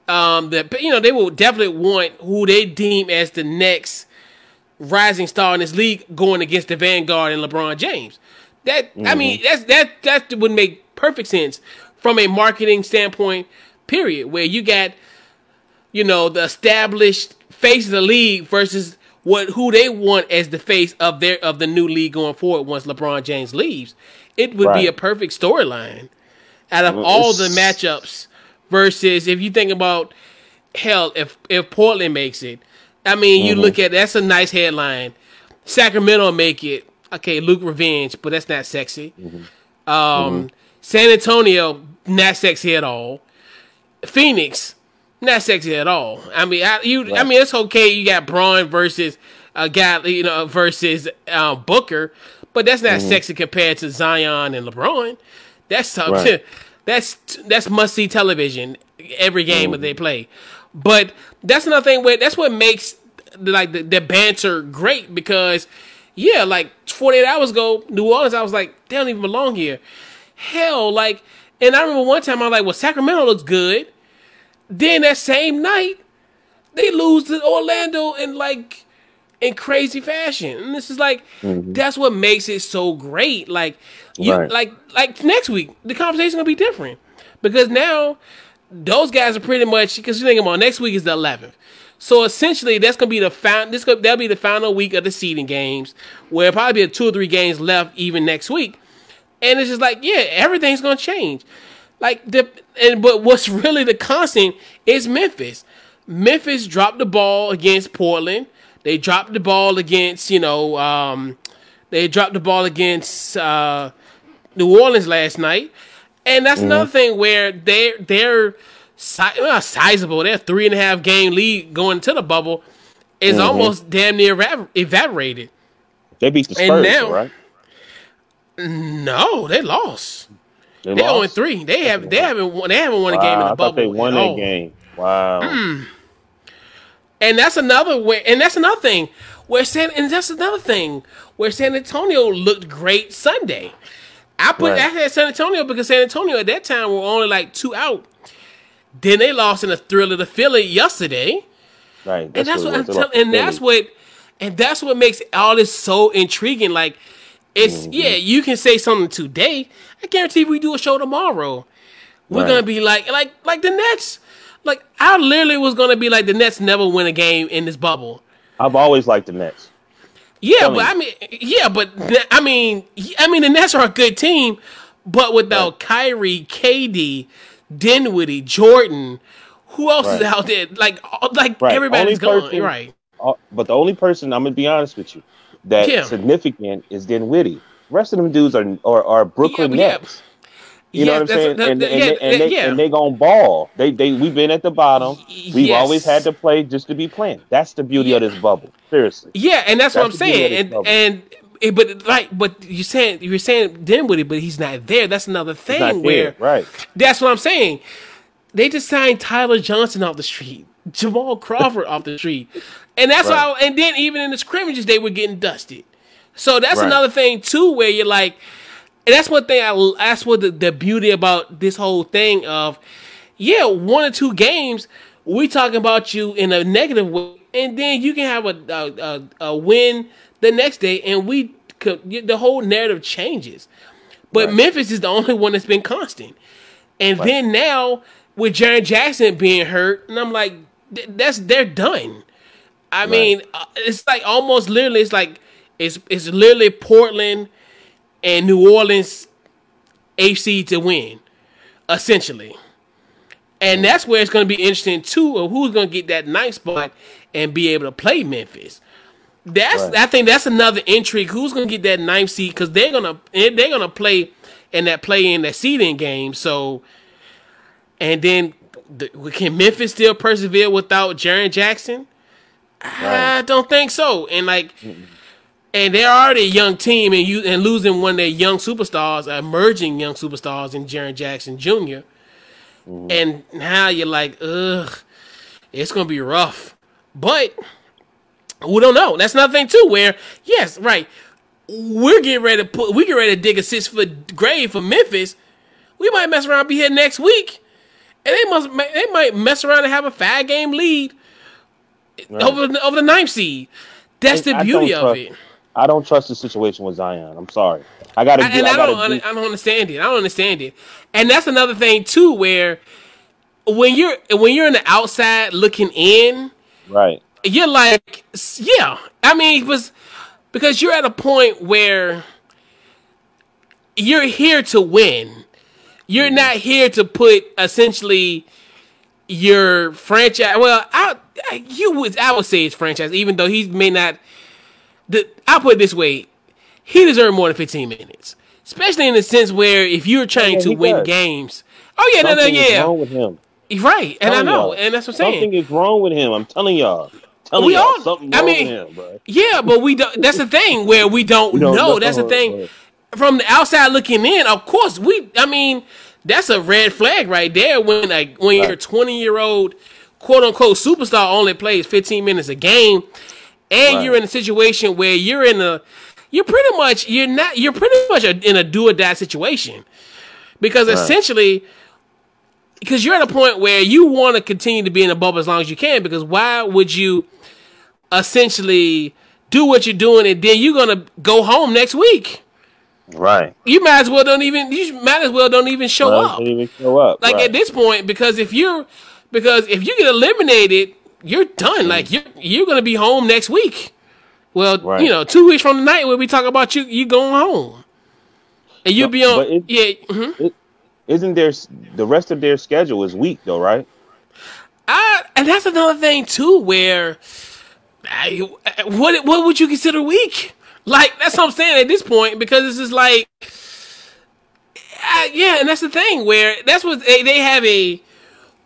um that you know they will definitely want who they deem as the next rising star in this league going against the vanguard and LeBron James. That I mean that's that that would make perfect sense from a marketing standpoint. Period. Where you got you know the established face of the league versus what who they want as the face of their of the new league going forward once LeBron James leaves. It would be a perfect storyline out of Well, all the matchups versus if you think about hell if if Portland makes it. I mean, you look mm-hmm. at that's a nice headline. Sacramento make it. Okay, Luke revenge, but that's not sexy. Mm-hmm. Um, mm-hmm. San Antonio not sexy at all. Phoenix not sexy at all. I mean, I, you. I mean, it's okay. You got Braun versus uh, a guy, you know, versus uh, Booker, but that's not mm-hmm. sexy compared to Zion and LeBron. That's something. Right. That's that's must see television every game that they mm-hmm. play. But that's another thing. Where that's what makes like the, the banter great because yeah, like 48 hours ago, New Orleans, I was like, they don't even belong here. Hell, like, and I remember one time I was like, well, Sacramento looks good. Then that same night, they lose to Orlando in like in crazy fashion. And this is like mm-hmm. that's what makes it so great. Like you Right. like like next week, the conversation gonna be different. Because now those guys are pretty much because you think about next week is the eleventh. So essentially, that's gonna be the final. This gonna, that'll be the final week of the seeding games, where probably be two or three games left even next week, and it's just like yeah, everything's gonna change. Like the and but what's really the constant is Memphis. Memphis dropped the ball against Portland. They dropped the ball against you know um, they dropped the ball against uh, New Orleans last night, and that's mm-hmm. another thing where they're they're si- well, sizable. They're three and a half game lead going to the bubble is mm-hmm. almost damn near evaporated. They beat the Spurs, now, right? No, they lost. They, they only three. They have they haven't won, they haven't won a game in the I bubble. they won a game. Wow. Mm. And that's another way. And that's another thing where San. And that's another thing where San Antonio looked great Sunday. I put right. that at San Antonio because San Antonio at that time were only like two out. Then they lost in a thriller to Philly yesterday. Right. That's and that's what, what I'm telling. And that's what. And that's what makes all this so intriguing. Like, it's mm-hmm. yeah, you can say something today. I guarantee we do a show tomorrow. We're right. gonna be like like like the Nets. Like I literally was gonna be like the Nets never win a game in this bubble. I've always liked the Nets. Yeah, Tell but me. I mean, yeah, but I mean, I mean, the Nets are a good team, but without right. Kyrie, KD, Dinwiddie, Jordan, who else right. is out there? Like, like right. everybody's only gone, person, right? Uh, but the only person I'm gonna be honest with you that yeah. significant is Dinwiddie. The rest of them dudes are are, are Brooklyn yeah, Nets. Yeah. You know what I'm saying? and, and, yeah, they, and, they, yeah. and they gonna ball. They they we've been at the bottom. We've yes. always had to play just to be playing. That's the beauty yeah. of this bubble. Seriously. Yeah, and that's, that's what I'm saying. And and eh, but like but you're saying you're saying Dinwiddie, but he's not there. That's another thing where there. right. That's what I'm saying. They just signed Tyler Johnson off the street, Jamal Crawford off the street, and that's right. how. And then even in the scrimmages, they were getting dusted. So that's right. another thing too, where you're like and that's one thing I that's what the, the beauty about this whole thing of yeah, one or two games we talking about you in a negative way, and then you can have a a, a win the next day, and we could, the whole narrative changes. But right. Memphis is the only one that's been constant, and then now with Jaren Jackson being hurt, and I'm like, that's they're done. I right. mean, uh, it's like almost literally, it's like it's it's literally Portland and New Orleans AC to win, essentially. And that's where it's going to be interesting too, of who's going to get that ninth spot and be able to play Memphis. That's right. I think that's another intrigue. Who's going to get that ninth seed? Because they're gonna they're gonna play in that play in that seeding game. So, and then the, can Memphis still persevere without Jaren Jackson? Right. I don't think so. And like. Mm-mm and they're already a young team, and you and losing one of their young superstars, emerging young superstars in Jaren Jackson junior mm-hmm. and now you're like, ugh, it's gonna be rough. But we don't know. That's another thing too. Where yes, right, we're getting ready to put, we get ready to dig a six foot grave for Memphis. We might mess around, be here next week, and they must they might mess around and have a five game lead right. over over the ninth seed. That's the beauty of it. I don't trust the situation with Zion. I'm sorry. I got to. And I, I don't. Do... I don't understand it. I don't understand it. And that's another thing too, where when you're when you're in the outside looking in, right? You're like, yeah. I mean, was because you're at a point where you're here to win. You're mm-hmm. not here to put essentially your franchise. Well, I, you would I would say it's franchise, even though he may not the I'll put it this way, he deserved more than 15 minutes, especially in the sense where if you're trying yeah, to win does. games. Oh yeah, Something no, no, yeah. wrong with him. Right, and I know, and that's what I'm saying. Something is wrong with him. I'm telling y'all. Telling we all, something I mean, him, yeah, but we don't. That's the thing where we don't, we don't know. know. That's the thing. From the outside looking in, of course, we. I mean, that's a red flag right there. When like when right. your 20 year old quote unquote superstar only plays 15 minutes a game, and right. you're in a situation where you're in a you're pretty much you're not you're pretty much in a do or die situation because right. essentially because you're at a point where you want to continue to be in the bubble as long as you can because why would you essentially do what you're doing and then you're gonna go home next week right you might as well don't even you might as well don't even show up even show up like right. at this point because if you're because if you get eliminated you're done. Like you're you're gonna be home next week. Well, right. you know, two weeks from tonight we'll be talking about you you going home, and you'll be on. It, yeah, mm-hmm. it, isn't there the rest of their schedule is weak though, right? I, and that's another thing too, where I, what what would you consider weak? Like that's what I'm saying at this point because this is like yeah, and that's the thing where that's what they, they have a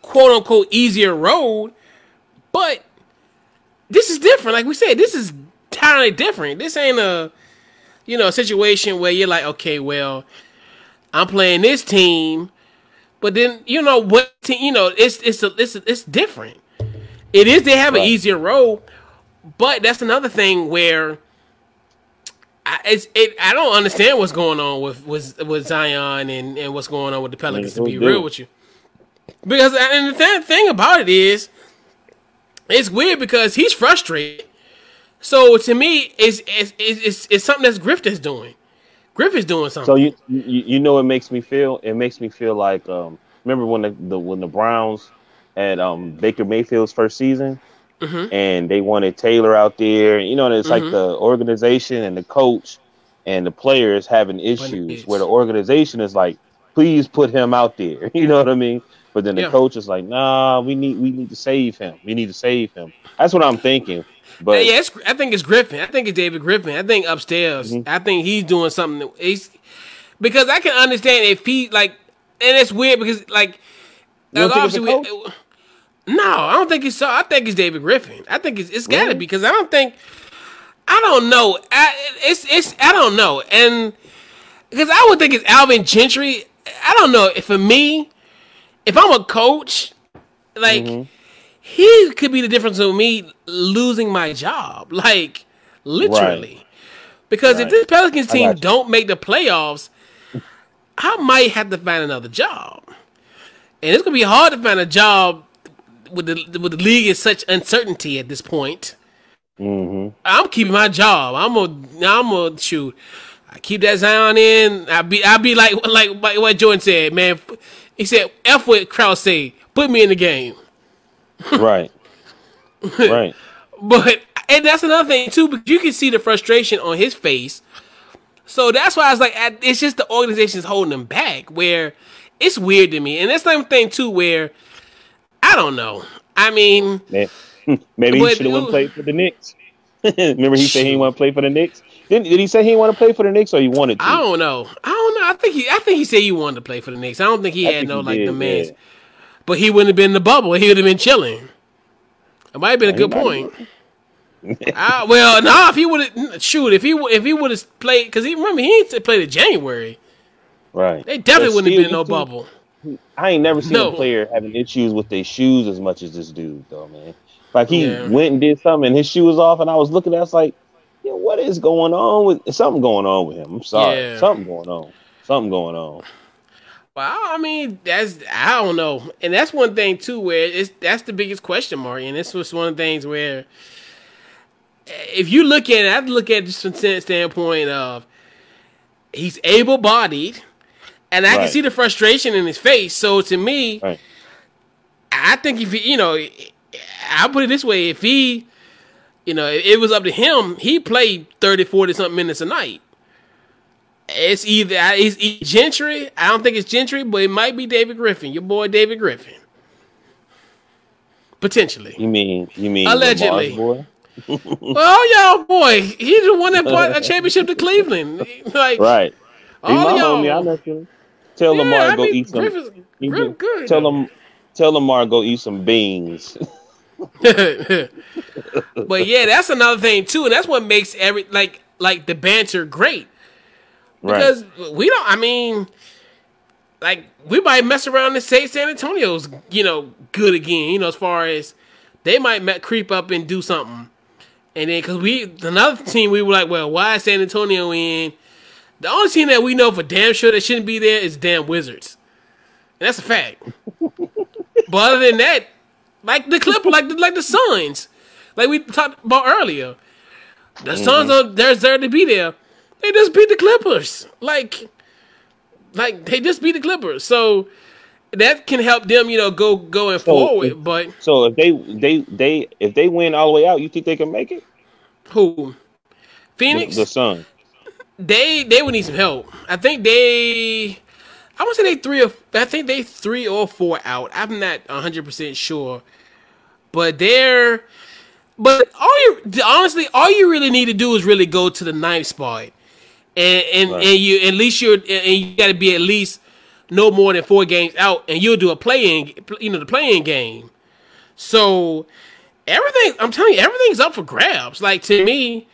quote unquote easier road, but this is different. Like we said, this is entirely different. This ain't a you know a situation where you're like, okay, well, I'm playing this team, but then you know what team? You know, it's it's a, it's a, it's different. It is they have right. an easier road, but that's another thing where. I, it's it. I don't understand what's going on with with, with Zion and, and what's going on with the Pelicans. to be real with you, because and the thing about it is, it's weird because he's frustrated. So to me, it's it's it's, it's something that's Griff is doing. Griff is doing something. So you, you you know it makes me feel it makes me feel like um remember when the, the when the Browns had um Baker Mayfield's first season mm-hmm. and they wanted Taylor out there. You know, it's mm-hmm. like the organization and the coach and the players having issues where the organization is like, please put him out there. You know what I mean? But then the yeah. coach is like, nah, we need we need to save him. We need to save him. That's what I'm thinking. But yeah, I think it's Griffin. I think it's David Griffin. I think upstairs. Mm-hmm. I think he's doing something. He's because I can understand if he like, and it's weird because like, like obviously we, no, I don't think it's so. I think it's David Griffin. I think it's it's got to really? be because I don't think I don't know. I, it's it's I don't know, and because I would think it's Alvin Gentry. I don't know. If for me, if I'm a coach, like. Mm-hmm he could be the difference of me losing my job, like literally. Right. Because right. if this Pelicans team don't make the playoffs, I might have to find another job, and it's gonna be hard to find a job with the with the league is such uncertainty at this point. Mm-hmm. I'm keeping my job. I'm gonna I'm gonna shoot. I keep that Zion in. I be I be like like what Jordan said, man. He said, "F what Krause say. Put me in the game." right. Right. but and that's another thing too, because you can see the frustration on his face. So that's why I was like, it's just the organization's holding him back. Where it's weird to me, and that's the same thing too, where I don't know. I mean, maybe he should have went play for the Knicks. Remember, he said he didn't want to play for the Knicks. Did, did he say he want to play for the Knicks or he wanted to? I don't know. I don't know. I think he. I think he said he wanted to play for the Knicks. I don't think he I had no like did, demands. Yeah but he wouldn't have been in the bubble. He would have been chilling. It might have been a good point. uh, well, nah. If he would have shoot, if he if he would have played, because he remember he played in January. Right. They definitely wouldn't have been no bubble. I ain't never seen no. a player having issues with their shoes as much as this dude, though, man. Like he yeah. went and did something, and his shoe was off, and I was looking at, was like, yeah, what is going on with something going on with him? I'm sorry, yeah. something going on, something going on. Well, I mean, that's I don't know, and that's one thing too, where it's that's the biggest question mark, and this was one of the things where, if you look at it, I have to look at it from the standpoint of he's able bodied, and I right. can see the frustration in his face. So to me, right. I think if he, you know, I'll put it this way: if he, you know, it was up to him, he played 30, 40 something minutes a night. It's either it's Gentry. I don't think it's Gentry, but it might be David Griffin, your boy David Griffin. Potentially. You mean you mean allegedly? boy? well, oh, y'all boy, he's the one that brought a championship to Cleveland. Like right. All y'all. Homie, Tell yeah, Lamar I go mean, eat some. Griffin's mm-hmm. good. Tell him. Tell Lamar go eat some beans. but yeah, that's another thing too, and that's what makes every like like the banter great because right. we don't. I mean, like we might mess around and say San Antonio's you know good again. You know, as far as they might creep up and do something, and then because we another team we were like, well, why is San Antonio in? The only team that we know for damn sure that shouldn't be there is damn Wizards. And that's a fact. but other than that, like the Clipper, like the, like the Suns, like we talked about earlier, the mm-hmm. Suns are they're there to be there. They just beat the Clippers. Like, like they just beat the Clippers. So that can help them, you know, go going so forward. If, but so if they they they if they win all the way out, you think they can make it? Who? Phoenix. The, the Sun. They they would need some help. I think they. I want to say they three or I think they three or four out. I'm not 100 percent sure, but they're. But all you honestly, all you really need to do is really go to the ninth spot and and, right. and you at least you're and you got to be at least no more than four games out, and you'll do a playing, you know, the playing game. So everything, I'm telling you, everything's up for grabs. Like to me,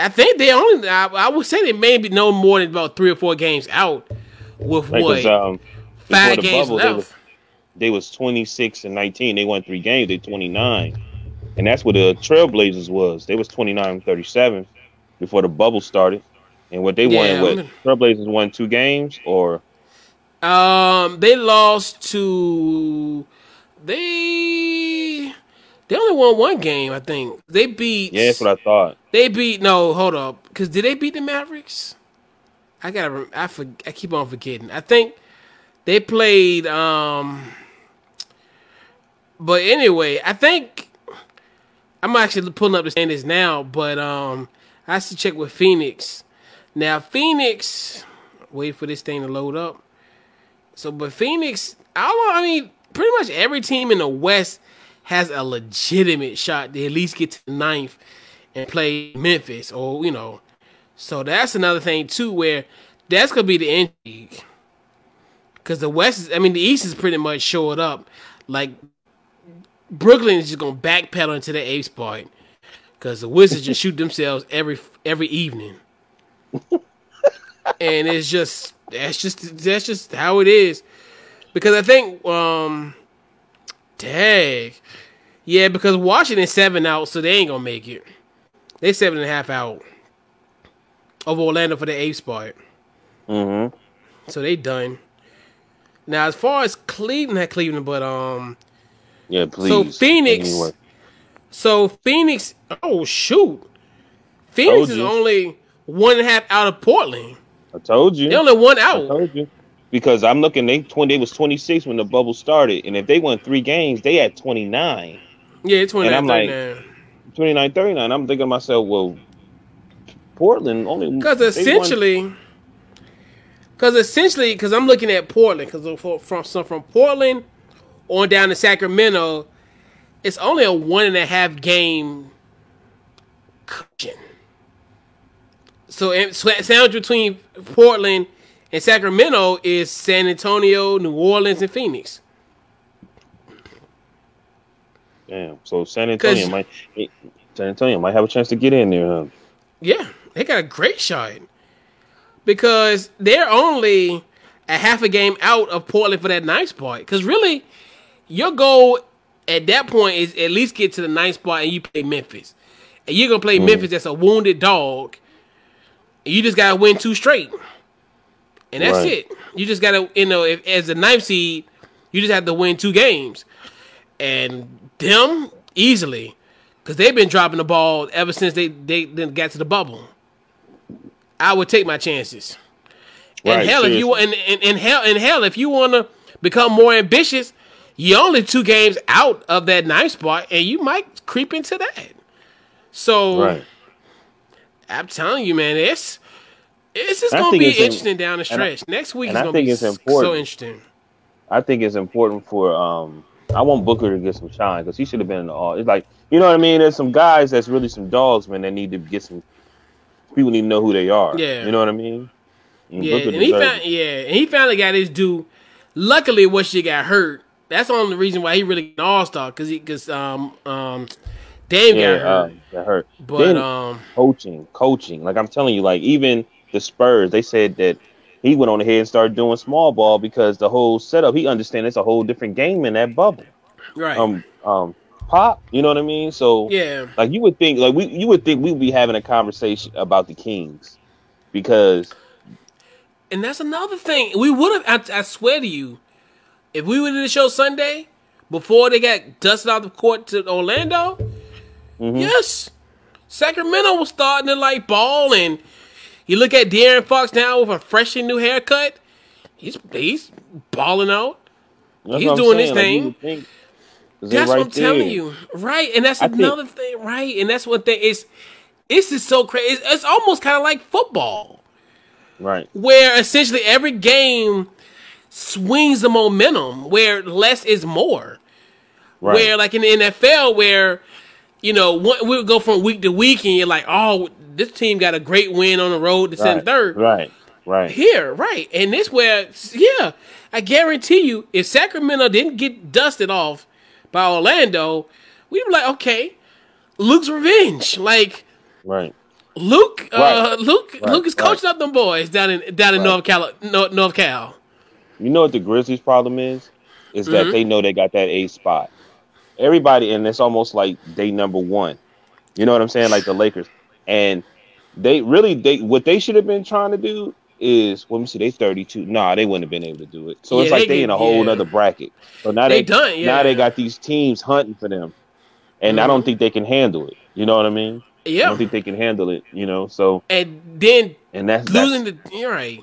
I think they only, I, I would say they may be no more than about three or four games out with Like, what um, five the games bubble, they left. was, they was 26 and 19. They won three games. They 29, and that's what the Trailblazers was. They was 29 and 37 before the bubble started. And what they Yeah, won, what Trailblazers won two games, or Um, they lost to they. They only won one game, I think. They beat. yeah, that's what I thought. They beat. No, hold up. Because did they beat the Mavericks? I gotta. I for, I keep on forgetting. I think they played. Um. But anyway, I think I'm actually pulling up the standings now. But um, I have to check with Phoenix. Now Phoenix. Wait for this thing to load up. So, but Phoenix, I don't. I mean, pretty much every team in the West has a legitimate shot to at least get to the ninth and play Memphis, or you know. So that's another thing too, where that's gonna be the intrigue. Because the West is, I mean, the East is pretty much showed up. Like Brooklyn is just gonna backpedal into the eighth spot because the Wizards just shoot themselves every every evening, and it's just that's just that's just how it is. Because I think, um, dang, yeah, because Washington's seven out, so they ain't gonna make it. They seven and a half out of Orlando for the eighth spot. Mm-hmm. So they done. Now as far as Cleveland, not Cleveland, but um, Yeah, please. So Phoenix- Anyway. so Phoenix. Oh shoot, Phoenix is only one and a half out of Portland. I told you. They only one I out. told you. Because I'm looking, they twenty. They was 26 when the bubble started, and if they won three games, they had 29, Yeah, twenty And I'm nine. like- 29, 39. I'm thinking to myself, well, Portland only Because essentially, because essentially, because I'm looking at Portland, because from so from Portland on down to Sacramento, it's only a one and a half game cushion. So, so sandwich between Portland and Sacramento is San Antonio, New Orleans, and Phoenix. Damn. So San Antonio might eh, San Antonio might have a chance to get in there. Huh? Yeah, they got a great shot because they're only a half a game out of Portland for that ninth spot. Because really, your goal at that point is at least get to the ninth spot and you play Memphis, and you're gonna play mm. Memphis that's a wounded dog. And you just gotta win two straight, and that's Right. it. You just gotta, you know, if, as a ninth seed, you just have to win two games, and them easily because they've been dropping the ball ever since they they then got to the bubble. I would take my chances. And Right, hell, if you and, and, and hell and hell, if you want to become more ambitious, you're only two games out of that ninth spot, and you might creep into that. So Right. I'm telling you, man, it's it's just gonna be it's im- interesting down the and I- stretch. Next week is I gonna think be it's important. so interesting. I think it's important for um I want Booker to get some shine because he should have been in the all. It's like you know what I mean. There's some guys that's really some dogs, man. That need to get some. People need to know who they are. Yeah. you know what I mean. And Yeah, Booker and he found it. yeah, and he finally got his due. Luckily, what she got hurt. That's the only reason why he really an all star because he because um um Dame yeah, got uh, hurt. that hurt. but then- um coaching, coaching. Like I'm telling you, like even the Spurs, they said that he went on ahead and started doing small ball because the whole setup. He understands it's a whole different game in that bubble. right Um, um, pop. You know what I mean? So yeah like you would think, like we, you would think we'd be having a conversation about the Kings because and that's another thing we would have. I, I swear to you, if we were to the show Sunday before they got dusted out the court to Orlando, Mm-hmm. yes, Sacramento was starting to like ball, and you look at De'Aaron Fox now with a freshly new haircut. He's he's balling out. that's He's doing his like, thing. think, they're That's what I'm telling you, right? And that's I think- another thing, right? And that's what they is. This is so crazy. It's, it's almost kind of like football, Right. where essentially every game swings the momentum, where less is more. Right. Where like in the NFL, where you know we'll go from week to week, and you're like, oh, this team got a great win on the road to right. send third. Right. right here, right, and this where yeah, I guarantee you, if Sacramento didn't get dusted off by Orlando, we'd be like, okay, Luke's revenge, like right. Luke, uh, Right. Luke, Right. Luke is coaching up them boys down in down in. North Cal, North, North Cal. You know what the Grizzlies' problem is? Is that Mhm. they know they got that A spot. Everybody, and it's almost like they number one. You know what I'm saying? Like the Lakers, and they really they what they should have been trying to do is let me see, they 32. Nah, they wouldn't have been able to do it. So it's like they they, in a whole yeah. nother bracket. So now They they, done, yeah. now they got these teams hunting for them, and I Mhm. don't think they can handle it. You know what I mean? Yeah. I don't think they can handle it. You know, so and then and that's, losing that's the you're right,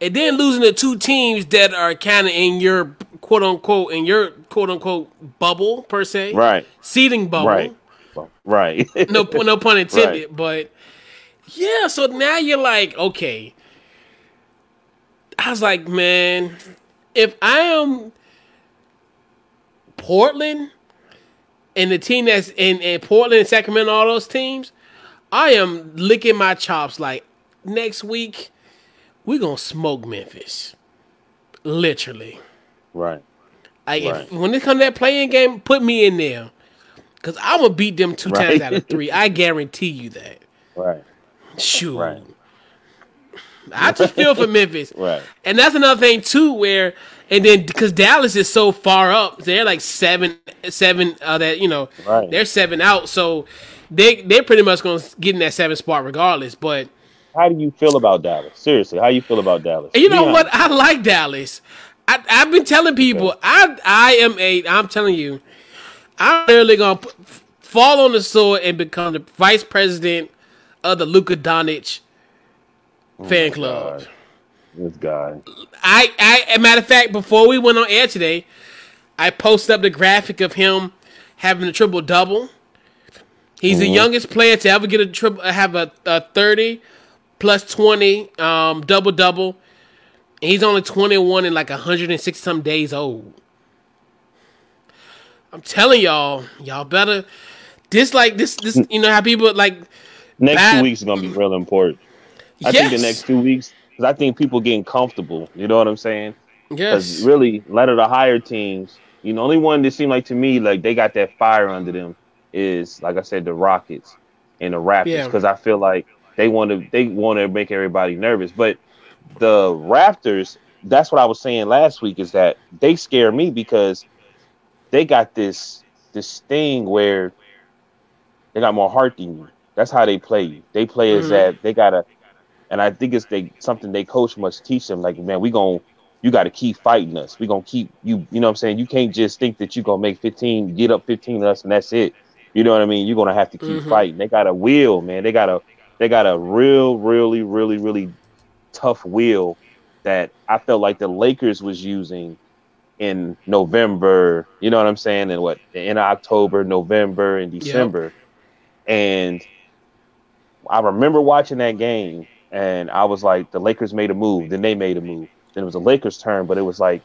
and then losing the two teams that are kind of in your quote unquote in your quote unquote bubble per se, right, seeding bubble. right, right. no no pun intended, but yeah, so now you're like, okay. I was like, man, if I am Portland and the team that's in, in Portland and Sacramento, all those teams, I am licking my chops like next week we're gonna smoke Memphis. Literally. right. Like if, when it comes to that playing game, put me in there. Cause I'm gonna beat them two times out of three. I guarantee you that. Right. Shoot. Right. I just feel for Memphis. Right. And that's another thing too, where and then because Dallas is so far up, they're like seven, seven. Uh, that you know, Right. they're seven out, so they they're pretty much gonna get in that seven spot regardless. But How do you feel about Dallas? Seriously, how you feel about Dallas? you know Be what? I like Dallas. I I've been telling people I I am a I'm telling you, I'm literally gonna put, fall on the sword and become the vice president of the Luka Doncic fan club. God. This guy. I, I, as a matter of fact, before we went on air today, I posted up the graphic of him having a triple double. He's the youngest player to ever get a triple, have a, a thirty plus twenty um, double double. He's only twenty one and like hundred and sixty some days old. I'm telling y'all, y'all better. This like this this you know how people like Next Bad- two weeks is gonna be real important. I yes, think the next two weeks, because I think people getting comfortable. You know what I'm saying? Because yes really, a lot of the higher teams, you know, only one that seemed like to me like they got that fire under them is like I said, the Rockets and the Raptors. Yeah. Because I feel like they want to they want to make everybody nervous. But the Raptors, that's what I was saying last week, is that they scare me because they got this this thing where they got more heart than you. That's how they play you. They play as Mhm. that they gotta, and I think it's they something they coach must teach them. Like, man, we gon' you got to keep fighting us. We gonna keep you. You know what I'm saying? You can't just think that you gonna make 15, get up 15 of us, and that's it. You know what I mean? You're gonna have to keep Mhm. fighting. They got a will, man. They got a they got a real, really, really, really tough will that I felt like the Lakers was using in November. You know what I'm saying? And what in October, November, and December. And I remember watching that game, and I was like, the Lakers made a move. Then they made a move. Then it was the Lakers' turn, but it was like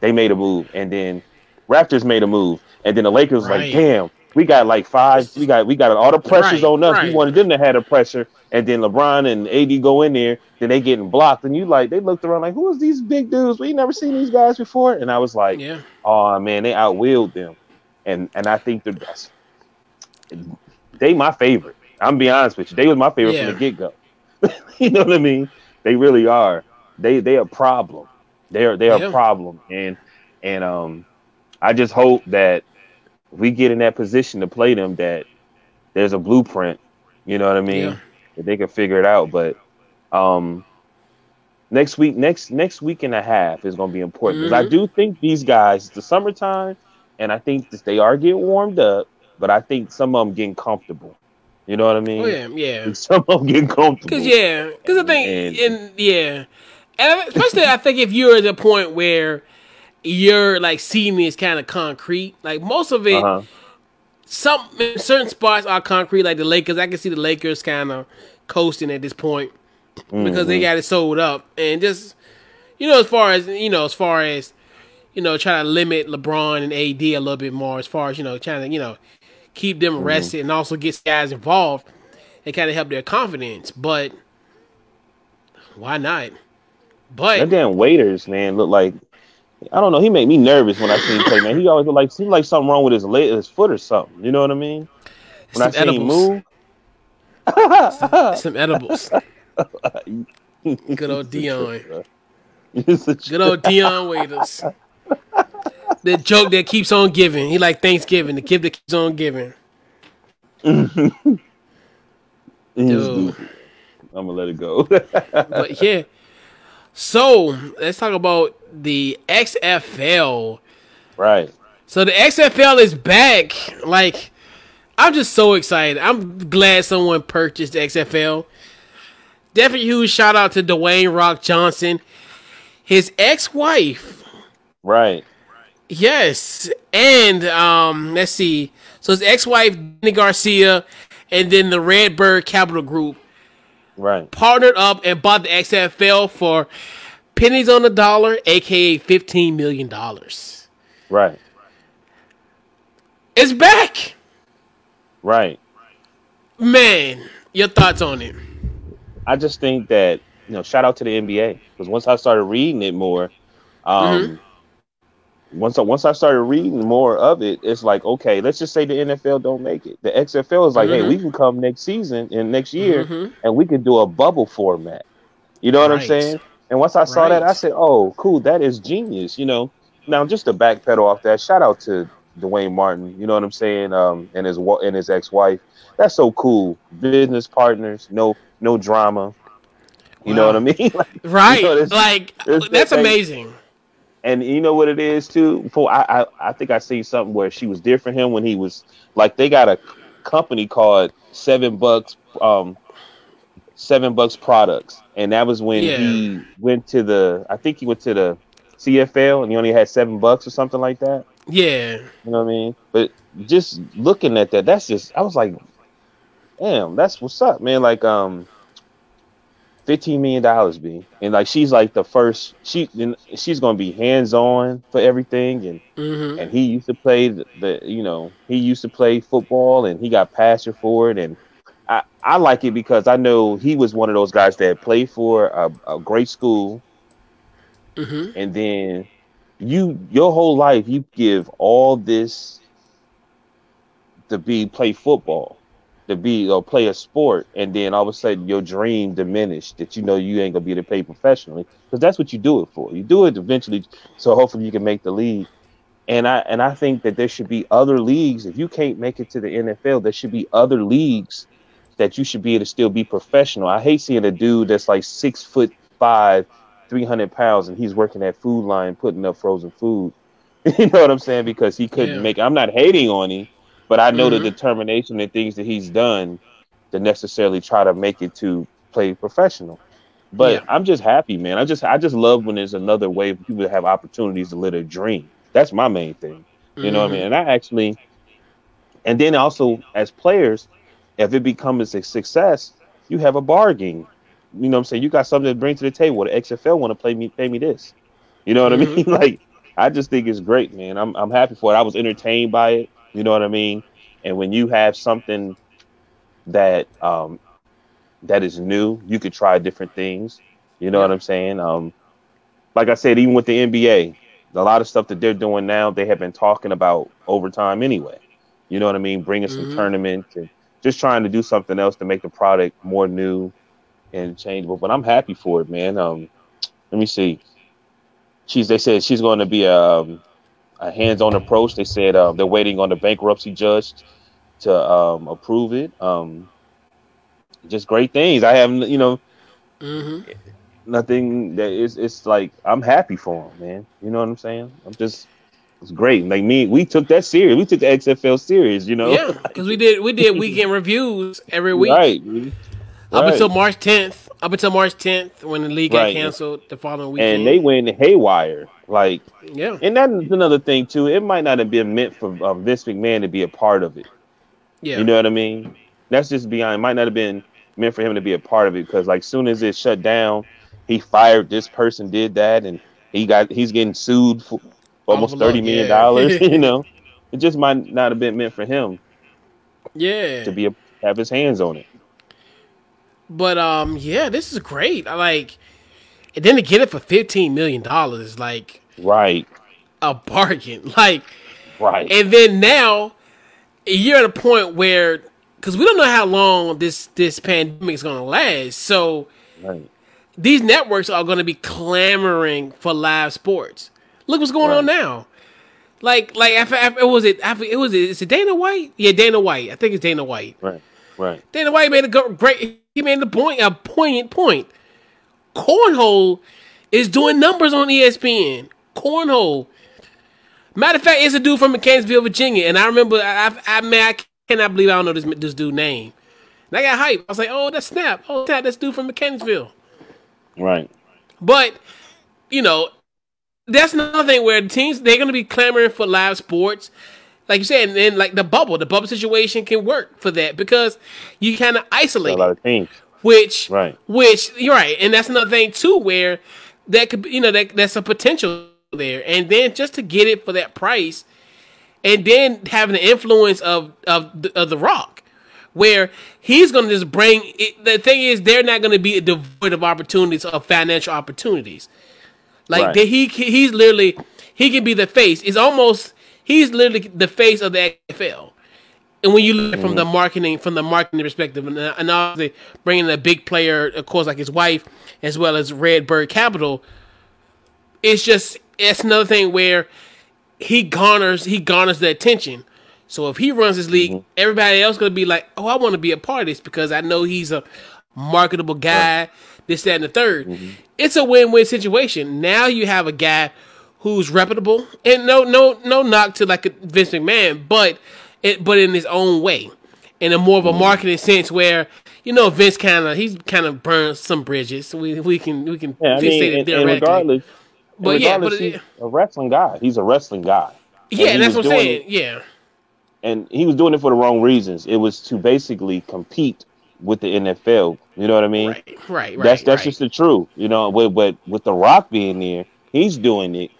they made a move, and then Raptors made a move, and then the Lakers was Right. like, damn, we got like five, we got we got all the pressures Right, on us. right. We wanted them to have the pressure, and then LeBron and AD go in there, then they getting blocked, and you like they looked around like, who is these big dudes? We never seen these guys before, and I was like, yeah. oh man, they outwilled them, and and I think that that's they my favorite. I'm be honest with you, they was my favorite Yeah. from the get go. you know what I mean? They really are. They they a problem. They're they're Yeah. a problem, and and um, I just hope that we get in that position to play them. That there's a blueprint. You know what I mean? Yeah. That they can figure it out. But um, next week, next next week and a half is going to be important because I Mhm. do think these guys. It's the summertime, and I think that they are getting warmed up. But I think some of them getting comfortable. You know what I mean? Oh yeah, yeah. Some of them getting comfortable. Cause yeah, cause I think And- and yeah, and especially I think if you're at the point where your like seeding is kind of concrete, like most of it, Uh-huh. some certain spots are concrete, like the Lakers. I can see the Lakers kind of coasting at this point because they Mhm. got it sold up, and just you know, as far as you know, as far as you know, trying to limit LeBron and AD a little bit more, as far as you know, trying to you know keep them mm-hmm. rested and also get guys involved and kind of help their confidence. But Why not? That But damn waiters, man, look like I don't know. He made me nervous when I seen him play, man. He always like seemed like something wrong with his leg, his foot or something. You know what I mean? When I some him edibles. move, Some edibles. Good old Dion. Good old Dion Waiters. The joke that keeps on giving. He like Thanksgiving, the gift that keeps on giving. Dude. I'm gonna let it go. But yeah. So let's talk about the XFL. right. So the XFL is back. Like, I'm just so excited. I'm glad someone purchased the XFL. Definitely huge shout out to Dwayne Rock Johnson. His ex-wife Right. Yes, and um, let's see. So his ex-wife, Dany Garcia, and then the Redbird Capital Group Right. partnered up and bought the XFL for pennies on the dollar, aka fifteen million dollars. Right. It's back, Right. man. Your thoughts on it? I just think that you know, shout out to the NBA because once I started reading it more, um, once I once I started reading more of it, it's like okay, let's just say the NFL don't make it. The XFL is like, hey, Mhm. we can come next season and next year, Mhm. and we can do a bubble format. You know what I'm saying? And once I saw that, I said, oh, cool, that is genius. You know, now just to backpedal off that, shout out to Dwayne Martin. You know what I'm saying? Um, and his and his ex-wife. That's so cool. Business partners, no no drama. You know what I mean? Like, Right, know, this- like that's that- amazing. And you know what it is too. For I, I, I think I see something where she was different him when he was like they got a company called Seven Bucks, um, Seven Bucks Products, and that was when Yeah. he went to the. I think he went to the CFL and he only had seven bucks or something like that. Yeah, You know what I mean? But just looking at that, that's just I was like, damn, that's what's up, man. Like um fifteen million dollars be. And like she's like the first she she's gonna be hands on for everything and hmm and he used to play the, the you know, he used to play football and he got passion for it and I, I like it because I know he was one of those guys that played for a, a great school. Hmm and then you your whole life you give all this to be play football to be or play a sport and then all of a sudden your dream diminished that you know you ain't gonna be able to play professionally because that's what you do it for. You do it eventually so hopefully you can make the league. And i and i think that there should be other leagues if you can't make it to the nfl there should be other leagues that you should be able to still be professional. I hate seeing a dude that's like six foot five 300 pounds and he's working at food line putting up frozen food. You know what i'm saying? Because he couldn't Yeah. make it. I'm not hating on him but i know Mhm. the determination and things that he's done to necessarily try to make it to play professional. But Yeah. i'm just happy man. I just i just love when there's another way for people to have opportunities to live their dream. That's my main thing. You know what i mean? And i actually and then also as players if it becomes a success you have a bargain. You know what i'm saying? You got something to bring to the table. The xfl want to play me pay me this. You know what i mean? Mhm. like i just think it's great man. I'm, I'm happy for it. I was entertained by it you know what i mean? And when you have something that um that is new you could try different things. You know Yeah. what i'm saying? Um like i said even with the nba a lot of stuff that they're doing now they have been talking about over time anyway. You know what i mean? Bringing some Mhm. tournaments and just trying to do something else to make the product more new and changeable. But i'm happy for it man. Um let me see. She's they said she's going to be a, um, a hands-on approach they said um, they're waiting on the bankruptcy judge to um, approve it um just great things i haven't you know hmm nothing that is it's like I'm happy for him, man. You know what I'm saying? I'm just it's great. Like me, we took that serious. We took the XFL serious, you know? Yeah, because we did we did weekend reviews every week Right. up Right. until March 10th. Up until March 10th when the league got canceled the following weekend. and they went haywire. Like yeah, and that's another thing too. It might not have been meant for um, Vince McMahon to be a part of it. yeah, You know what I mean? That's just beyond. It might not have been meant for him to be a part of it because, like, soon as it shut down, he fired this person, did that, and he got he's getting sued for almost thirty million yeah. dollars. you know, it just might not have been meant for him yeah. to be a, have his hands on it. But um, yeah, this is great. I like, and then to get it for fifteen million dollars, like right, a bargain. Like, right, and then now you're at a point where because we don't know how long this this pandemic is going to last, so right. these networks are going to be clamoring for live sports. Look what's going Right. on now. Like, like after, after, was it? After, it was it? Is it Dana White? Yeah, Dana White. I think it's Dana White. right, right. Dana White made a great. He made the point a poignant point. Cornhole is doing numbers on ESPN. Cornhole. Matter of fact, it's a dude from Mechanicsville, Virginia, and I remember. I, I, I man, I cannot believe I don't know this this dude name. And I got hype. I was like, oh, that's Snap. Oh, that that's dude from Mechanicsville. Right. But you know, that's another thing where the teams they're going to be clamoring for live sports, like you said, and then like the bubble, the bubble situation can work for that because you kind of isolate A lot of teams. which Right. which you're right, and that's another thing too where that could be, you know that that's a potential there, and then just to get it for that price, and then having the influence of of the, of the Rock, where he's going to just bring. It, the thing is, they're not going to be devoid of opportunities of financial opportunities. Like Right. they, he he's literally he can be the face. It's almost he's literally the face of the XFL. And when you look from the mm. marketing from the marketing perspective, and, uh, and obviously bringing a big player, of course, like his wife, as well as Redbird Capital, it's just it's another thing where he garners he garners the attention. So if he runs his league, mm-hmm. everybody else gonna be like, "Oh, I want to be a part of this because I know he's a marketable guy." This, that, and the 3rd mm-hmm. It's a win-win situation. Now you have a guy who's reputable, and no, no, no knock to like a Vince McMahon, but it, but in his own way, in a more of a mm-hmm. marketing sense, where you know Vince kind of he's kind of burned some bridges. We we can we can Yeah, I say mean, that and, and regardless, But and yeah, but he's a wrestling guy. He's a wrestling guy. yeah, that's what I'm saying. it- Yeah. and he was doing it for the wrong reasons. It was to basically compete with the NFL. You know what I mean? Right, right, right. that's that's right. just the truth. You know, with, with with the Rock being there, he's doing it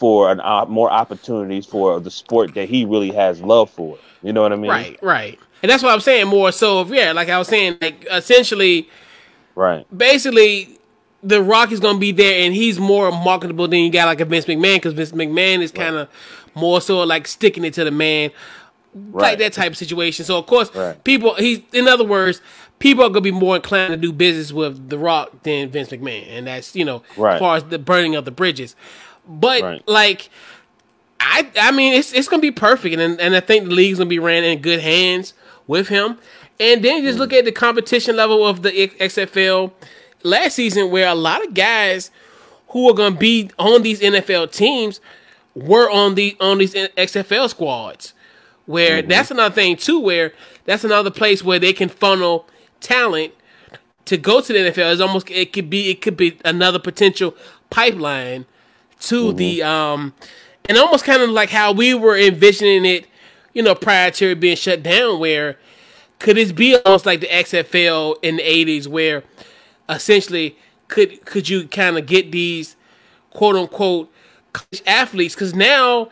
for an uh, more opportunities for the sport that he really has love for. You know what I mean? right, right. And that's what I'm saying more so of yeah, like I was saying, like essentially Right. basically the Rock is gonna be there and he's more marketable than you got like a Vince McMahon because Vince McMahon is kind of more so like sticking it to the man, like that type of situation. So of course, Right. people he's in other words, people are gonna be more inclined to do business with the Rock than Vince McMahon, and that's you know Right. as far as the burning of the bridges. But Right. like. I I mean it's it's gonna be perfect and and I think the league's gonna be ran in good hands with him. And then just mm-hmm. look at the competition level of the XFL last season, where a lot of guys who are gonna be on these NFL teams were on the on these XFL squads. Where mm-hmm. that's another thing too, where that's another place where they can funnel talent to go to the NFL. It's almost it could be it could be another potential pipeline to the um and almost kind of like how we were envisioning it, you know, prior to it being shut down, where could this be almost like the XFL in the eighties where essentially could could you kind of get these quote unquote athletes? Because now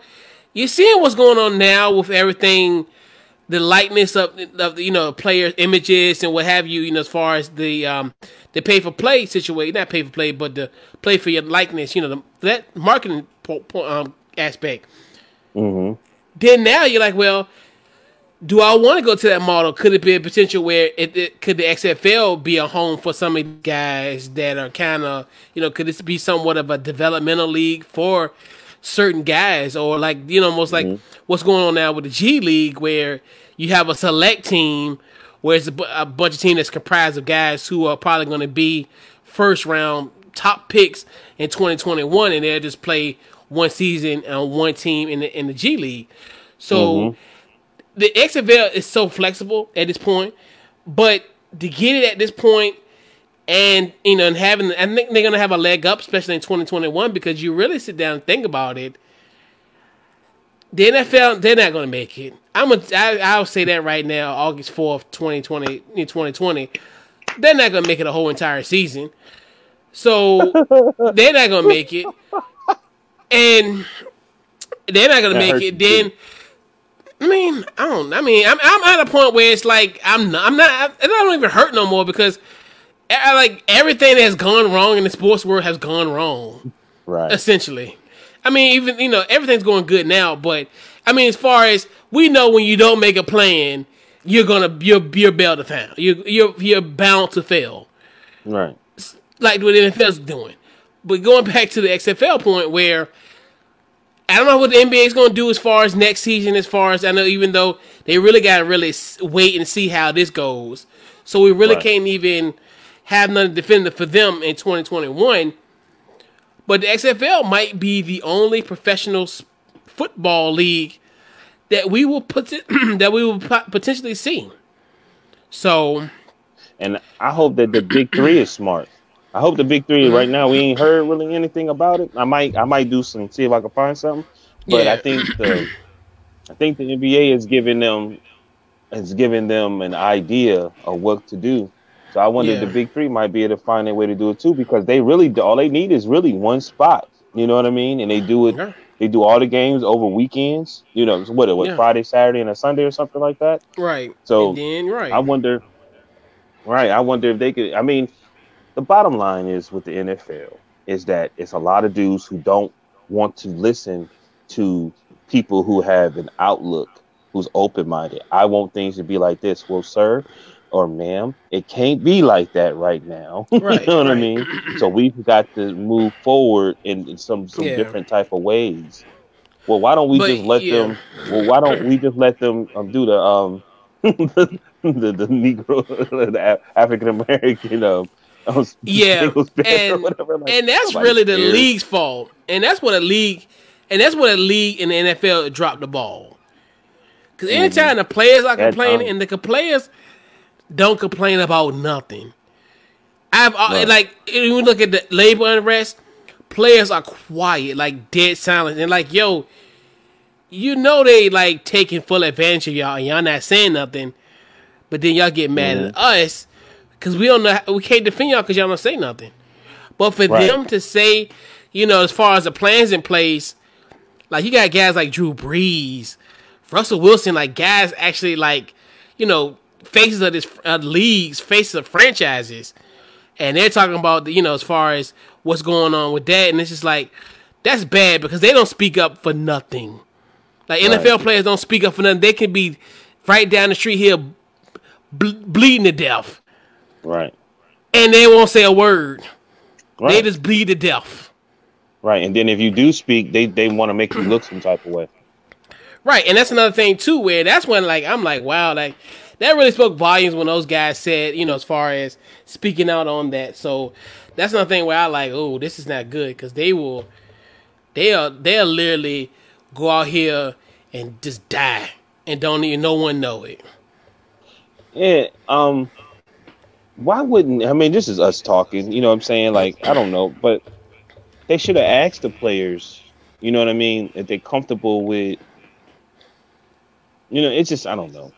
you're seeing what's going on now with everything the likeness of, of the, you know players images and what have you you know as far as the um the pay for play situation not pay for play but the play for your likeness you know the, that marketing po- po- um, aspect then now you're like well do I want to go to that model? Could it be a potential where it, it could the XFL be a home for some of the guys that are kind of you know could this be somewhat of a developmental league for certain guys or like you know almost like mm-hmm. what's going on now with the G League where you have a select team where it's a, bu- a bunch of team that's comprised of guys who are probably going to be first round top picks in 2021 and they'll just play one season on one team in the in the G League. So mm-hmm. the XFL is so flexible at this point, but to get it at this point and you know and having I think they're gonna have a leg up, especially in 2021, because you really sit down and think about it. The NFL, they're not gonna make it. I'm a, I, I'll say that right now, August 4th, 2020, 2020. They're not gonna make it a whole entire season. So they're not gonna make it. And they're not gonna That make it. Then too. I mean, I don't. I mean, I'm I'm at a point where it's like I'm not. I'm not. It don't even hurt no more because I, like everything that has gone wrong in the sports world has gone wrong. Right. Essentially. I mean, even you know, everything's going good now, but I mean, as far as we know, when you don't make a plan, you're gonna you're you're bound to fail. You're you're you're bound to fail. Right. Like what the NFL's doing. But going back to the XFL point, where I don't know what the NBA is going to do as far as next season. As far as I know, even though they really got to really wait and see how this goes, so we really right. can't even have nothing definitive for them in 2021. But the XFL might be the only professional football league that we will put that we will potentially see. So, and I hope that the big three is smart. I hope the big three mm-hmm. right now we ain't heard really anything about it. I might I might do some see if I can find something. But yeah. I think the I think the NBA is giving them is giving them an idea of what to do. So I wonder yeah. if the big three might be able to find a way to do it too because they really all they need is really one spot. You know what I mean? And they do it yeah. they do all the games over weekends. You know, what it was Friday, Saturday, and a Sunday or something like that. Right. So then, right. I wonder Right. I wonder if they could I mean the bottom line is with the NFL is that it's a lot of dudes who don't want to listen to people who have an outlook who's open minded. I want things to be like this. Well, sir or ma'am, it can't be like that right now. Right, you know what right. I mean? So we've got to move forward in, in some some yeah. different type of ways. Well, why don't we but, just let yeah. them? Well, why don't we just let them um, do the um the, the, the Negro, the African American um yeah, and, like, and that's really the cares. league's fault, and that's what a league, and that's what a league in the NFL dropped the ball. Because anytime mm-hmm. the players are complaining, and the players don't complain about nothing. I've uh, like you look at the labor unrest, players are quiet, like dead silent, and like yo, you know they like taking full advantage of y'all, and y'all not saying nothing, but then y'all get mad mm-hmm. at us because we don't know we can't defend y'all because y'all don't say nothing. But for right. them to say, you know, as far as the plans in place, like you got guys like Drew Brees, Russell Wilson, like guys actually like, you know, faces of this uh, leagues, faces of franchises, and they're talking about the, you know as far as what's going on with that, and it's just like that's bad because they don't speak up for nothing. Like right. NFL players don't speak up for nothing. They can be right down the street here ble- bleeding to death, Right. And they won't say a word. Right. They just bleed to death. Right. And then if you do speak, they, they want to make you look some type of way. Right. And that's another thing too, where that's when like I'm like, wow, like that really spoke volumes when those guys said, you know, as far as speaking out on that. So that's another thing where I like, oh, this is not good because they will, they'll they'll literally go out here and just die and don't even no one know it. Yeah. Um why wouldn't I mean this is us talking, you know what I'm saying? Like, I don't know, but they should have asked the players, you know what I mean, if they're comfortable with you know, it's just I don't know.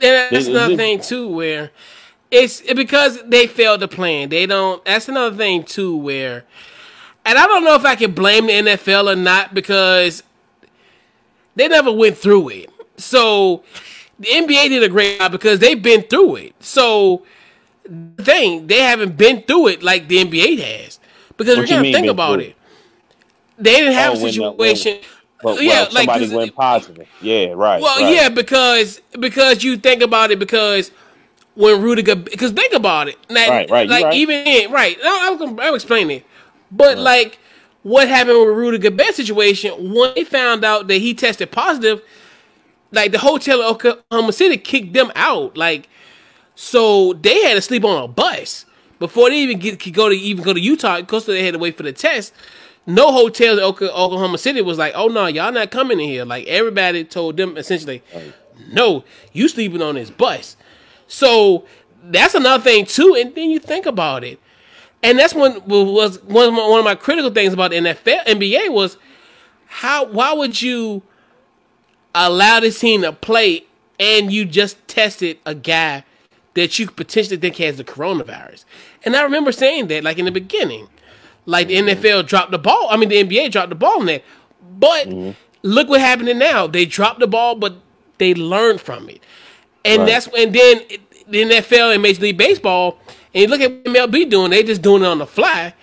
That's another thing too where it's because they failed to plan. They don't that's another thing too where and I don't know if I can blame the NFL or not because they never went through it. So the NBA did a great job because they've been through it. So thing. They haven't been through it like the NBA has. Because what you gotta think about it. They didn't have oh, a situation. When, when, yeah, like somebody went positive. Yeah, right. Well, right. yeah, because because you think about it because when Rudiger because think about it. Like, right, right, like right. even in, right. I'm, I'm explaining it. But right. like what happened with Rudy Gobert situation when they found out that he tested positive, like the hotel in Oklahoma City kicked them out. Like so they had to sleep on a bus before they even get could go to even go to Utah because they had to wait for the test. No hotels in Oklahoma City was like, oh no, y'all not coming in here. Like everybody told them essentially, no, you sleeping on this bus. So that's another thing too. And then you think about it, and that's one was one of my, one of my critical things about the NFL NBA was how why would you allow this team to play and you just tested a guy that you potentially think has the coronavirus. And I remember saying that, like in the beginning, like the NFL dropped the ball. I mean, the NBA dropped the ball in that. But mm-hmm. look what happened now. They dropped the ball, but they learned from it. And right. that's and then the NFL and Major League Baseball And you look at what MLB doing, they just doing it on the fly.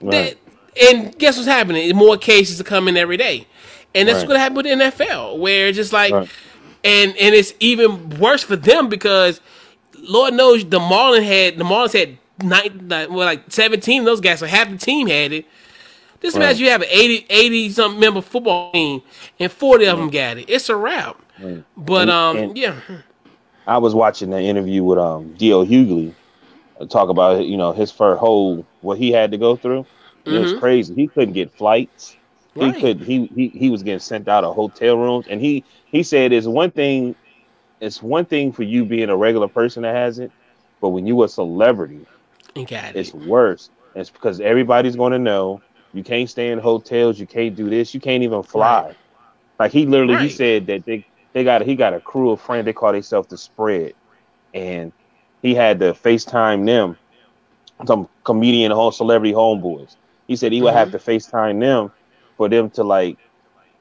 Right. That, and guess what's happening? More cases are coming every day, and that's Right. what happened with the NFL, where it's just like, and and it's even worse for them because Lord knows the Marlins had the Marlins had nine, like, well, like seventeen of those guys, so half the team had it. Just Right. imagine you have an 80, 80 something member football team, and forty of them got it. It's a wrap. But And- um, and- yeah, I was watching an interview with um D.L. Hughley uh, talk about you know his first whole what he had to go through. It was crazy. He couldn't get flights. Mm-hmm. Right. He could he, he he was getting sent out of hotel rooms, and he he said it's one thing. It's one thing for you being a regular person that has it, but when you a celebrity, got it. it's worse. It's because everybody's going to know. You can't stay in hotels. You can't do this. You can't even fly. Right. Like he literally, he said that they they got he got a crew of friends. They call themselves the spread, and he had to FaceTime them, some comedian whole celebrity homeboys. He said he would have to FaceTime them for them to like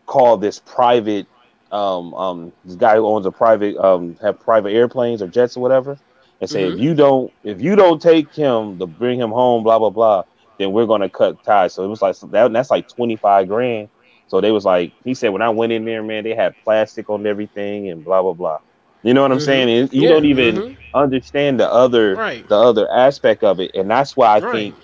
call this private um um this guy who owns a private um have private airplanes or jets or whatever and say if you don't if you don't take him to bring him home blah blah blah then we're gonna cut ties. So it was like that, that's like 25 grand. So they was like he said when i went in there man they had plastic on everything and blah blah blah. You know what i'm saying? And you Yeah, don't even mhm. understand the other Right. the other aspect of it. And that's why i Right. think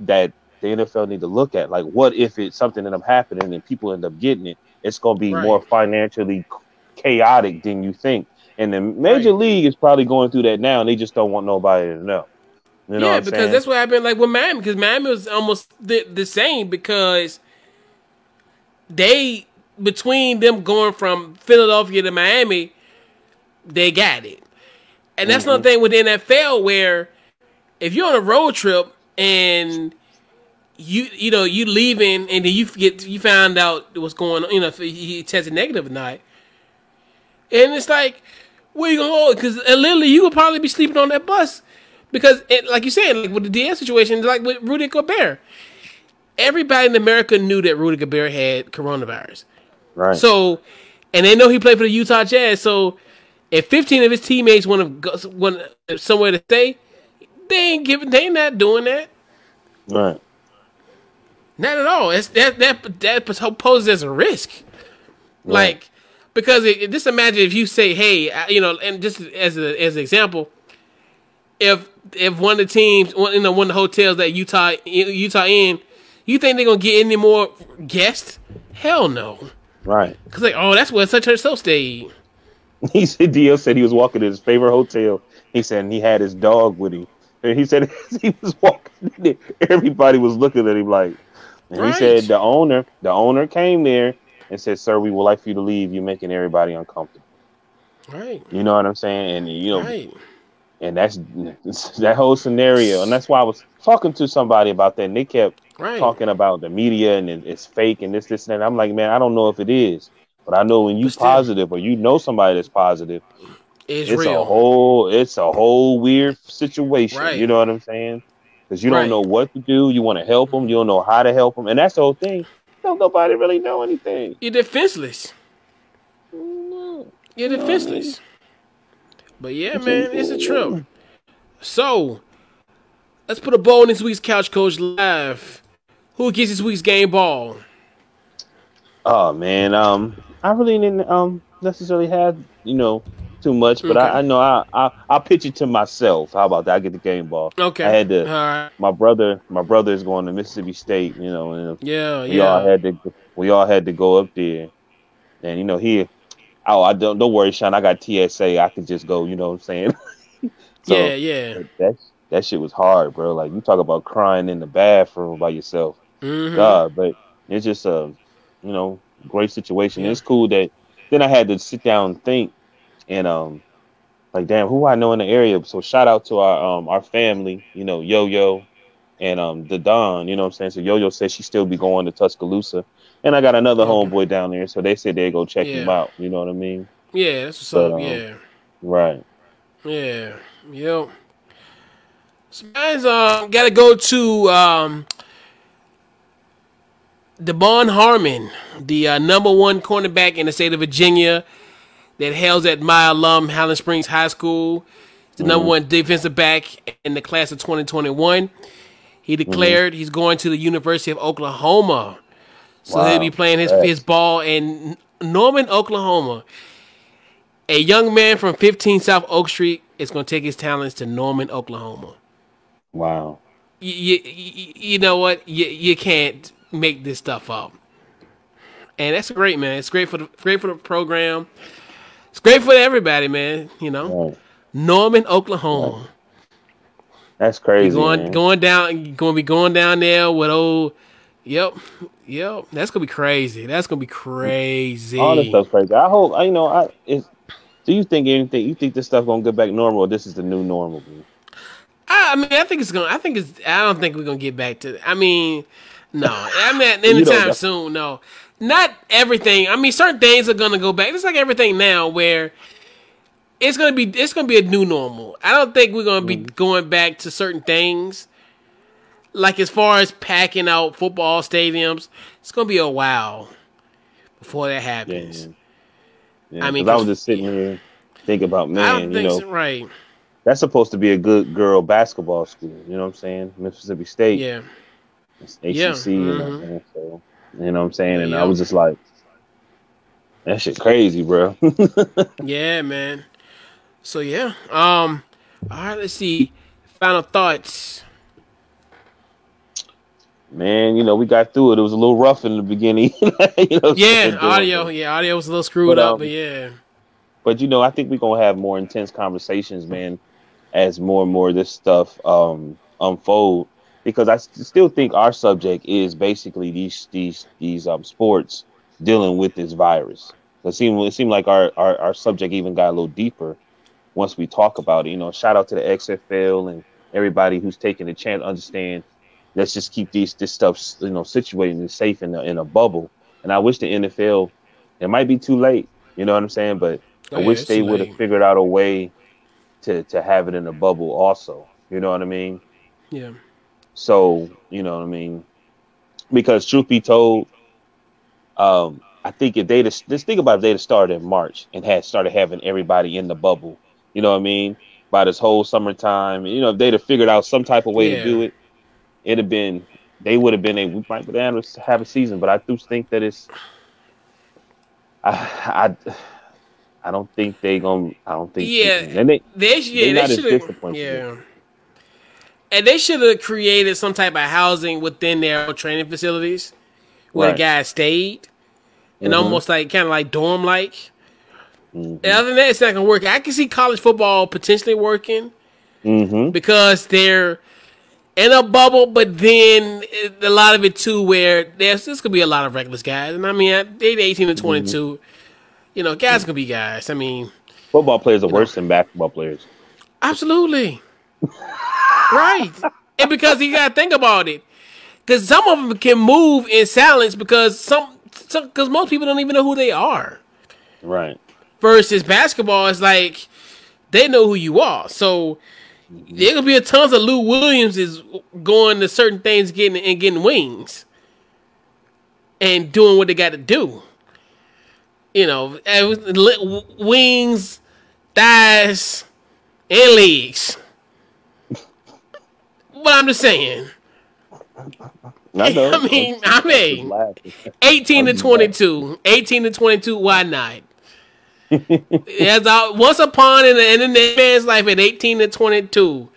that the NFL need to look at like what if it's something that up happening and people end up getting it it's going to be Right. more financially chaotic than you think and the major Right. league is probably going through that now and they just don't want nobody to know you know yeah, what I'm because saying? that's what happened like with Miami. Because Miami was almost the, the same because they between them going from Philadelphia to Miami, they got it, and that's Mm-hmm. another thing with the NFL where if you're on a road trip and you you know you leaving and then you get you find out what's going on, you know if he tested negative or not, and it's like where you gonna go? Because literally you would probably be sleeping on that bus because, it, like you said, like with the DS situation, like with Rudy Gobert, everybody in America knew that Rudy Gobert had coronavirus. right So, and they know he played for the Utah Jazz. So, if 15 of his teammates want to go somewhere to stay, they ain't giving. They ain't not doing that. right Not at all. It's that that that poses as a risk. Like because it, just imagine if you say, "Hey, uh, you know," and just as a, as an example, if if one of the teams, one you know, one of the hotels that Utah Utah in, you think they're gonna get any more guests? Hell no. right Cause like, oh, that's where such and so stayed. he said DL said he was walking to his favorite hotel he said and he had his dog with him and he said as he was walking in there, everybody was looking at him like and Right. he said the owner the owner came there and said sir we would like for you to leave you're making everybody uncomfortable Right. You know what I'm saying? And you know, Right. and that's that whole scenario, and that's why I was talking to somebody about that, and they kept Right. talking about the media and it's fake and this, this, and that. I'm like, man, I don't know if it is, but I know when you still. positive or you know somebody that's positive, It's, it's a whole, it's a whole weird situation. Right. You know what I'm saying? Because you don't know what to do, you want to help them, you don't know how to help them, and that's the whole thing. Don't nobody really know anything. You're defenseless. No. You're defenseless. But yeah, man, it's a trip. So, let's put a bow in this week's Couch Coach Live. Who gets this week's game ball? Oh man, um, I really didn't um necessarily have you know too much, but Okay. I, I know I I I pitch it to myself. How about that? I get the game ball. Okay. I had to. All right. My brother, my brother is going to Mississippi State. You know, and Yeah, we all had to we all had to go up there, and you know he. Oh, I don't don't worry, Sean. I got TSA. I could just go. You know what I'm saying? So, yeah, yeah. That that shit was hard, bro. Like you talk about crying in the bathroom by yourself. Mhm. God, but it's just a you know great situation. It's cool that then I had to sit down and think and um like damn who I know in the area. So shout out to our um our family, you know, Yo Yo and um the Don, you know what I'm saying? So Yo Yo said she still be going to Tuscaloosa. And I got another homeboy down there, so they said they'd go check him out. You know what I mean? Yeah, that's what's But, up. um, Yeah. Right. Yeah. Yep. So guys, um, gotta go to um, Devon Harmon, the uh, number one cornerback in the state of Virginia, that hails at my alum Highland Springs High School. the mm. number one defensive back in the class of 2021. He mm-hmm. declared he's going to the University of Oklahoma. So Wow. he'll be playing his, his ball in Norman, Oklahoma. A young man from 15 South Oak Street is going to take his talents to Norman, Oklahoma. Wow. You, you, you know what? You, you can't make this stuff up. And that's great, man. It's great for the great for the program. It's great for everybody, man. You know, Right. Norman, Oklahoma. That's crazy. going man. going down going to be going down there with old yep yep that's gonna be crazy that's gonna be crazy All this stuff's crazy. I hope. I you know. I is. Do you think anything? You think this stuff gonna get back normal? or This is the new normal. man? I, mean i think it's gonna i think it's i don't think we're gonna get back to i mean no i mean anytime soon no not everything i mean certain things are gonna go back it's like everything now where it's gonna be it's gonna be a new normal i don't think we're gonna be Mm-hmm. going back to certain things like as far as packing out football stadiums it's gonna be a while before that happens yeah. Yeah, I mean, I was just sitting here thinking about man. You know, so, right. that's supposed to be a good girl basketball school. You know what I'm saying? Mississippi State. Yeah. It's ACC. Yeah, You, know mhm. saying? So, you know what I'm saying? And I was just like, that shit crazy, bro. Yeah, man. So yeah. Um all right, let's see. Final thoughts. man, you know, we got through it. It was a little rough in the beginning. you know? Yeah, audio. Yeah, audio was a little screwed But, up, um, but yeah. But you know, I think we're gonna have more intense conversations, man, as more and more of this stuff um unfold. Because I s- still think our subject is basically these these these um sports dealing with this virus. It seemed it seemed like our, our our subject even got a little deeper once we talk about it. You know, shout out to the XFL and everybody who's taking the chance to understand. Let's just keep these this stuff you know situated and safe in a, in a bubble. And I wish the NFL. It might be too late. You know what I'm saying? But Oh, I yeah, wish they would have figured out a way to to have it in a bubble also. You know what I mean? Yeah. So, you know what I mean? Because truth be told, um, I think if they'd just think about if they'd have started in March and had started having everybody in the bubble, you know what I mean? By this whole summertime, you know, if they'd have figured out some type of way Yeah. to do it, it'd have been they would have been able we might to have a season, but I do think that it's I I I don't think they gonna I don't think Yeah. and they They yeah, They're they not as have disciplined. Yeah. And they should have created some type of housing within their training facilities where Right. the guys stayed. And Mhm. almost like kind of like dorm like. Mhm. And other than that, it's not gonna work. I can see college football potentially working. Mhm. because they're in a bubble, but then a lot of it too, where there's this could be a lot of reckless guys, and I mean they eighteen to twenty two. You know, guys can be guys. I mean, Football players are worse than basketball players. absolutely, right. And because you gotta think about it, because some of them can move in silence because some, because most people don't even know who they are. Right. versus basketball it's like they know who you are. So there gonna be a tons of Lou Williams is going to certain things getting and getting wings and doing what they got to do. You know, and with li- w- wings, thighs, and legs. But I'm just saying. I know. I mean, I mean, 18 to I'm 22. 18 to 22, why not? As I, once upon in, the, in the man's life at 18 to 22.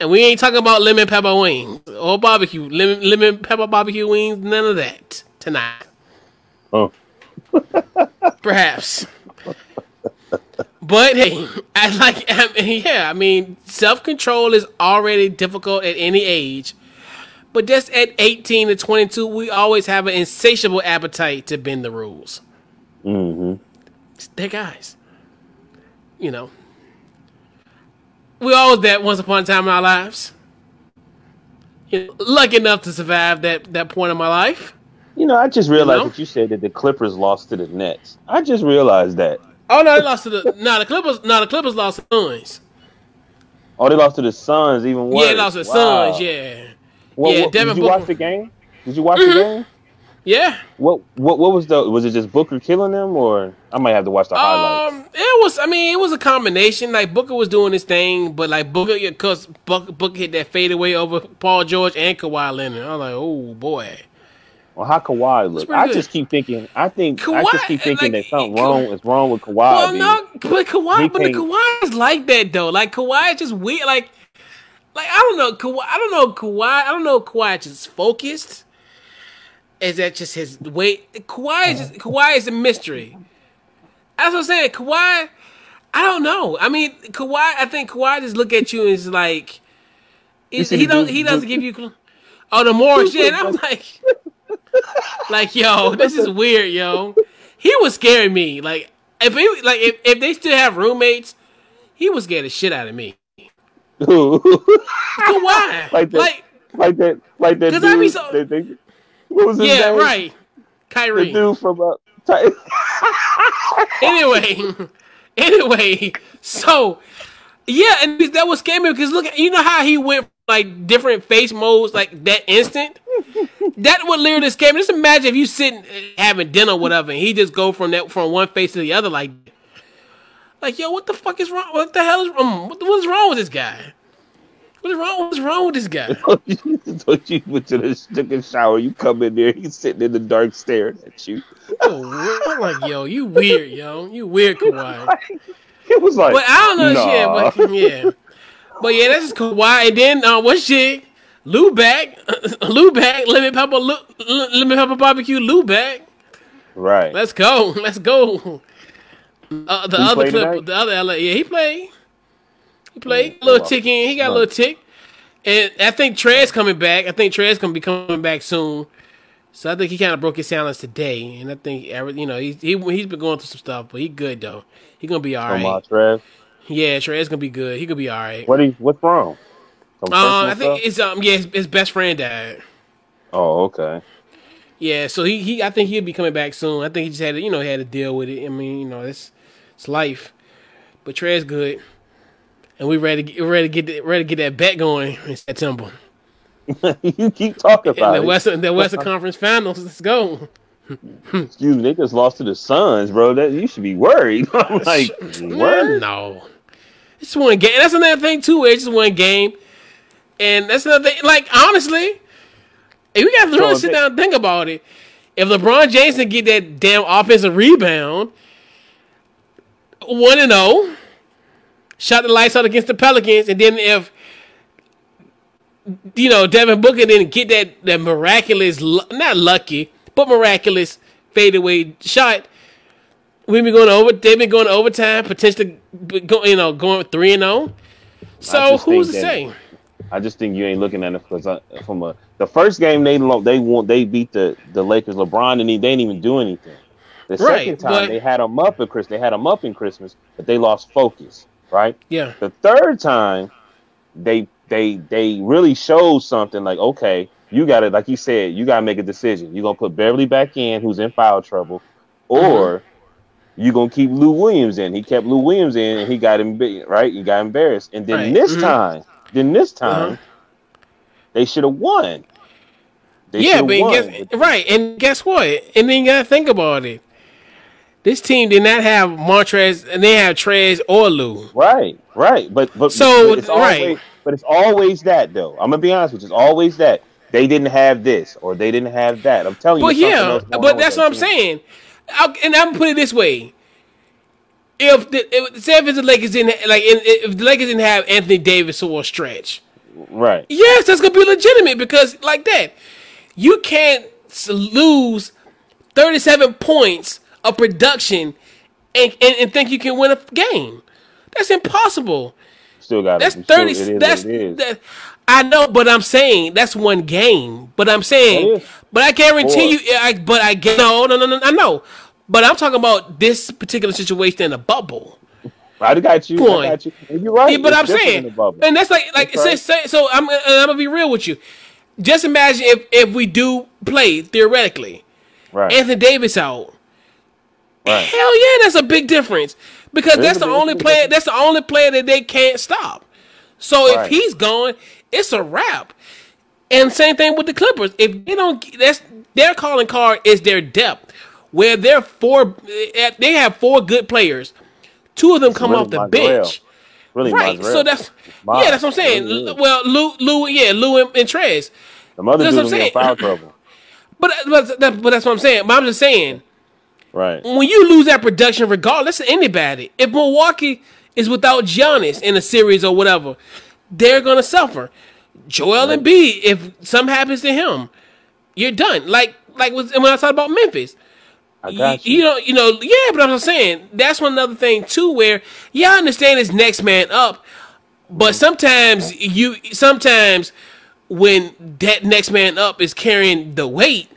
And we ain't talking about lemon pepper wings or barbecue. Lemon, lemon pepper barbecue wings, none of that tonight. Oh. Perhaps. But hey, I like, I mean, yeah, I mean, self control is already difficult at any age. But just at 18 to 22, we always have an insatiable appetite to bend the rules. Mm-hmm. They're guys. You know. We all that once upon a time in our lives. You know, lucky enough to survive that, that point in my life. You know, I just realized know? that you said that the Clippers lost to the Nets. I just realized that. Oh no, they lost to the no the Clippers no the Clippers lost to the Suns. Oh, they lost to the Suns. Even worse. Yeah, they lost to the Wow. Suns, yeah. Well, Yeah, what- Devin did you watch the game? Did you watch the game? Yeah. What what what was the was it just Booker killing them or I might have to watch the highlights. Um, it was. I mean, it was a combination. Like Booker was doing his thing, but like Booker, because Booker, Booker hit that fadeaway over Paul George and Kawhi Leonard. I was like, oh boy. Well, how Kawhi look? I good. just keep thinking. I think I just keep thinking like, that something Ka- wrong is wrong with Kawhi. Well, no, but Kawhi, He but the Kawhi is like that though. Like Kawhi is just weird. Like, like I don't know Kawhi. I don't know Kawhi. I don't know if Kawhi is just focused. Is that just his way? Kawhi is just Kawhi is a mystery. That's what I'm saying. Kawhi, I don't know. I mean, Kawhi. I think Kawhi just look at you and is like, he don't he doesn't give you. Oh, the more shit. I'm like, like yo, this is weird, yo. He was scaring me. Like if he like if, if they still have roommates, he was scared the shit out of me. Kawhi, Like like, that. like that, like that 'Cause dude. I be so- that they- what was his yeah, name? right. The Kyrie. dude from uh, Ti- anyway, anyway, so yeah, and that was scary because look, you know how he went like different face modes like that instant. that would literally scare me. Just imagine if you sitting uh, having dinner, or whatever, and he just go from that from one face to the other, like, like yo, what the fuck is wrong? What the hell is um, what, what's wrong with this guy? What's wrong? What's wrong with this guy? Don't you went to the took a shower? You come in there, he's sitting in the dark staring at you. Oh, I'm like, yo, you weird, yo, you weird, Kawhi. It was like, But I don't know nah. shit. But yeah, but yeah, that's just Kawhi. And then uh, what shit? Lou back, Lou back. Lemon pepper, Lou, lemon pepper barbecue. Lou back. right. Let's go. Let's go. Uh, the He other clip, tonight? the other LA, yeah, he played. He played Yeah, a little tick in. He got a little tick, and I think Trey's coming back. I think Trey's gonna be coming back soon. So I think he kind of broke his silence today, and I think every- you know he he he's been going through some stuff, but he good though. He gonna be all From right. uh, Trev. Yeah, Trey's gonna be good. He gonna be all right. What he, what's wrong? Um, I think stuff? it's um yeah his, his best friend died. Oh, okay. Yeah, so he, he I think he'll be coming back soon. I think he just had to, you know had to deal with it. I mean you know it's it's life, but Trey's good, and we ready to get, ready to get that, ready to get that bet going in September. you keep talking In about the it. Western the Western Conference Finals. Let's go. Excuse me, they just lost to the Suns, bro. That you should be worried. I'm like, what? no, it's one game. That's another thing too. It's just one game, and that's another thing. Like honestly, if we got to really sit down and think about it, if LeBron James can get that damn offensive rebound, one and zero, shot the lights out against the Pelicans, and then if you know Devin Booker didn't get that that miraculous, not lucky, but miraculous fadeaway shot. We've been going over. They've been going overtime, potentially, go, you know, going three and zero. So who's to say? I just think you ain't looking at it because from a the first game they they won they beat the the Lakers. LeBron and he they didn't even do anything. The Right, second time but- they had them up at Chris they had them up in Christmas, but they lost focus. Right. Yeah, The third time they they they really showed something like okay you got to like you said you got to make a decision. You're gonna put Beverley back in who's in foul trouble, or Mm-hmm. You gonna keep Lou Williams in. He kept Lou Williams in and he got him right. He got embarrassed. And then Right. this Mhm. time, then this time, Uh-huh. they should have won. They yeah, but won. guess, right, and guess what? And then you gotta think about it. This team did not have Montrez, and they have Trez or Lou. Right, right, but but So, but it's right. always, but it's always that though. I'm gonna be honest with you. It's always that they didn't have this or they didn't have that. I'm telling you. But yeah, but that's what I'm saying. I'll, and I'm put it this way: if the if, say if the Lakers didn't like, if the Lakers didn't have Anthony Davis for a stretch, Right, yes, that's gonna be legitimate because like that, you can't lose 37 points of production and, and, and think you can win a game. That's impossible. still got That's thirty. Still, it is that's that. I know, but I'm saying that's one game. But I'm saying, but I guarantee you. I, but I get no, no, no, no. I know, but I'm talking about this particular situation in a bubble. I got you. Point. I got you. And you're right. Yeah, but I'm saying, and that's like, like, That's right. say, so I'm, I'm gonna be real with you. Just imagine if if we do play theoretically, right, Anthony Davis out. right. Hell yeah, that's a big difference because that's the only it's a big player. That's the only player that they can't stop. So if Right. he's going, it's a wrap. And same thing with the Clippers. If they don't, that's their calling card is their depth. Where they're four, eh, they have four good players. Two of them come really off the bench. Really, Right. So that's yeah, that's what I'm saying. Really Well, Lou, Lou, yeah, Lou and, and Trez. the mother that's dude what I'm saying. foul trouble. But but, that, but that's what I'm saying. But I'm just saying Right. when you lose that production, regardless of anybody, if Milwaukee is without Giannis in a series or whatever, they're gonna suffer. Joel Embiid, if something happens to him, you're done. Like like when I talked about Memphis. I You, you. know, you know, yeah, but I'm just saying that's one other thing too, where yeah, I understand it's next man up, but sometimes you sometimes when that next man up is carrying the weight,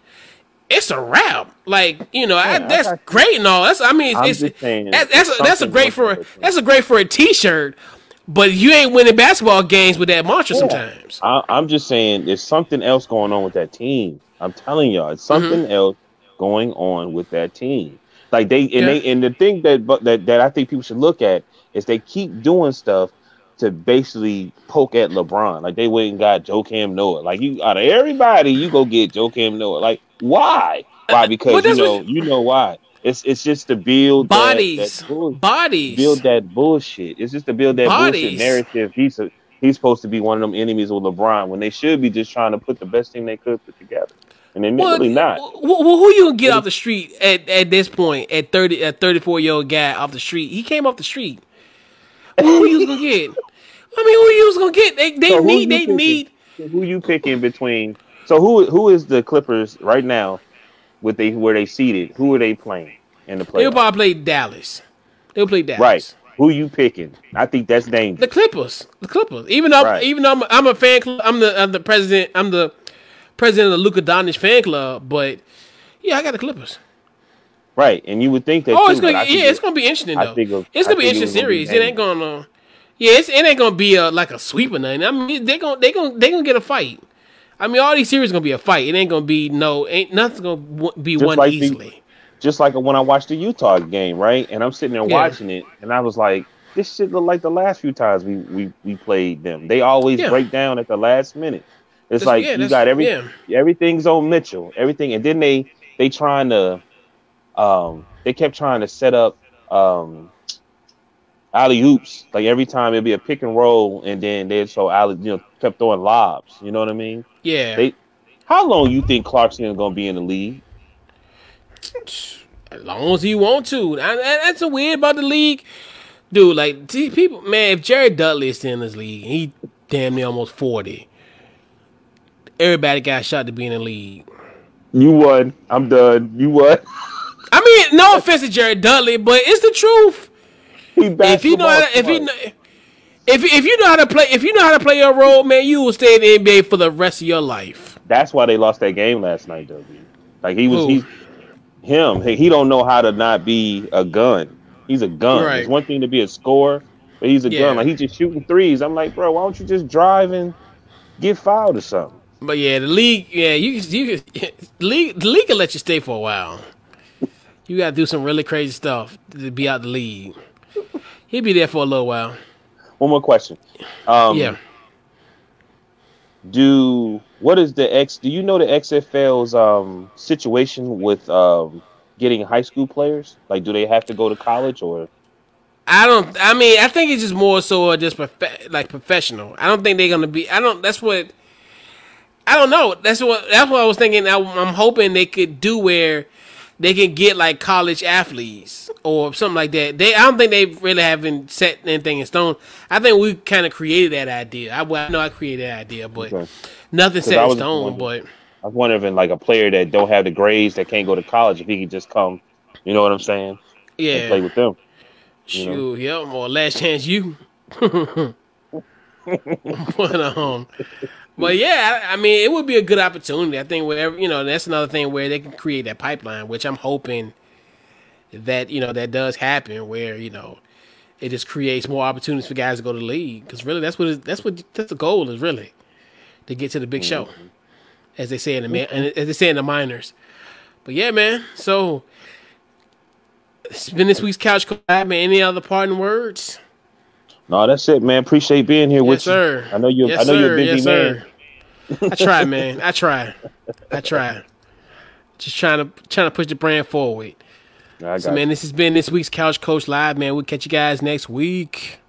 it's a wrap. Like you know, I, I that's you. great and all. That's I mean, it's, saying, that- that's a, that's a great for a, wrong with it. that's a great for a t-shirt, but you ain't winning basketball games with that mantra sometimes. I, I'm just saying, there's something else going on with that team. I'm telling y'all, it's Mm-hmm. something else going on with that team. Like they and Yeah. they and the thing that but that that I think people should look at is they keep doing stuff to basically poke at LeBron. Like they went and got Joakim Noah. Like you out of everybody, you go get Joakim Noah. Like why? Why? well, Because you know you know why. It's it's just to build Bodies, that bull- bodies. build that bullshit. It's just to build that Bodies. bullshit narrative. He's a, he's supposed to be one of them enemies with LeBron when they should be just trying to put the best team they could put together, and they're Well, not. wh- who you gonna get off the street at, at this point? At thirty, a thirty-four year old guy off the street. He came off the street. Who you gonna get? I mean, who you was gonna get? They they So need they picking? need. Who you picking between? So who who is the Clippers right now? With they where they seeded? Who are they playing in the playoffs? They'll probably play Dallas. They'll play Dallas. Right. Who you picking? I think that's dangerous. The. Clippers. The Clippers. Even though Right. even though I'm, I'm a fan I'm the I'm the president. I'm the president of the Luka Doncic fan club. But yeah, I got the Clippers. Right. And you would think that. Oh, too, it's gonna yeah, it's it- gonna be interesting I though. it- it's gonna be think it interesting gonna be series. It ain't gonna. Yeah, it's, it ain't gonna be a like a sweep or nothing. I mean, they gonna they gonna they gonna get a fight. I mean, all these series gonna be a fight. It ain't gonna be no. Ain't nothing's gonna be Just won like the- easily. just like when I watched the Utah game, right? And I'm sitting there Yeah. watching it, and I was like, "This shit look like the last few times we we, we played them. They always Yeah. break down at the last minute. It's That's- like yeah, you got every yeah. everything's on Mitchell, everything, and then they they trying to um they kept trying to set up um alley oops like every time it'd be a pick and roll, and then they'd so alley you know kept throwing lobs. You know what I mean? Yeah, They how long you think Clarkson is gonna be in the league? as long as he want to. And that's a weird about the league, dude. Like people, man. If Jared Dudley is still in this league, he damn near almost forty. Everybody got shot to be in the league. You won. I'm done. You won. I mean, no offense to Jared Dudley, but it's the truth. If you know, how to, if you know, if if you know how to play, if you know how to play your role, man, you will stay in the NBA for the rest of your life. That's why they lost that game last night, dude. Like he was, Who? he, him. He, he don't know how to not be a gun. He's a gun. Right. It's one thing to be a scorer, but he's a Yeah. gun. Like he's just shooting threes. I'm like, bro, why don't you just drive and get fouled or something? But yeah, the league, yeah, you you the league the league can let you stay for a while. You got to do some really crazy stuff to be out the league. He'll be there for a little while. One more question. Um, yeah. Do what is the X? Do you know the XFL's um situation with um getting high school players? Like, do they have to go to college or? I don't. I mean, I think it's just more so just prof- like professional. I don't think they're gonna be. I don't. That's what. I don't know. That's what. That's what I was thinking. I, I'm hoping they could do where they can get like college athletes or something like that. They. I don't think they really haven't set anything in stone. I think we kind of created that idea. I, well, I know I created that idea, but Okay. nothing set in stone. But I was wondering like a player that don't have the grades that can't go to college, if he could just come, you know what I'm saying, and play with them. shoot, yeah, or last chance you. but um, but yeah, I, mean, it would be a good opportunity. I think wherever you know, that's another thing where they can create that pipeline, which I'm hoping that you know that does happen, where you know it just creates more opportunities for guys to go to the league. Because really, that's what that's what that's the goal is really to get to the big show, mm-hmm. as they say in the and as they say in the minors. But yeah, man. So it's been this week's couch collab. Man, any other parting words? No, that's it, man. Appreciate being here with sir. you. I know you. Yes, I know you're a busy Yes, man. sir. I try, man. I try. I try. Just trying to trying to push the brand forward. I so, man, this has been this week's Couch Coach Live, man. We'll catch you guys next week.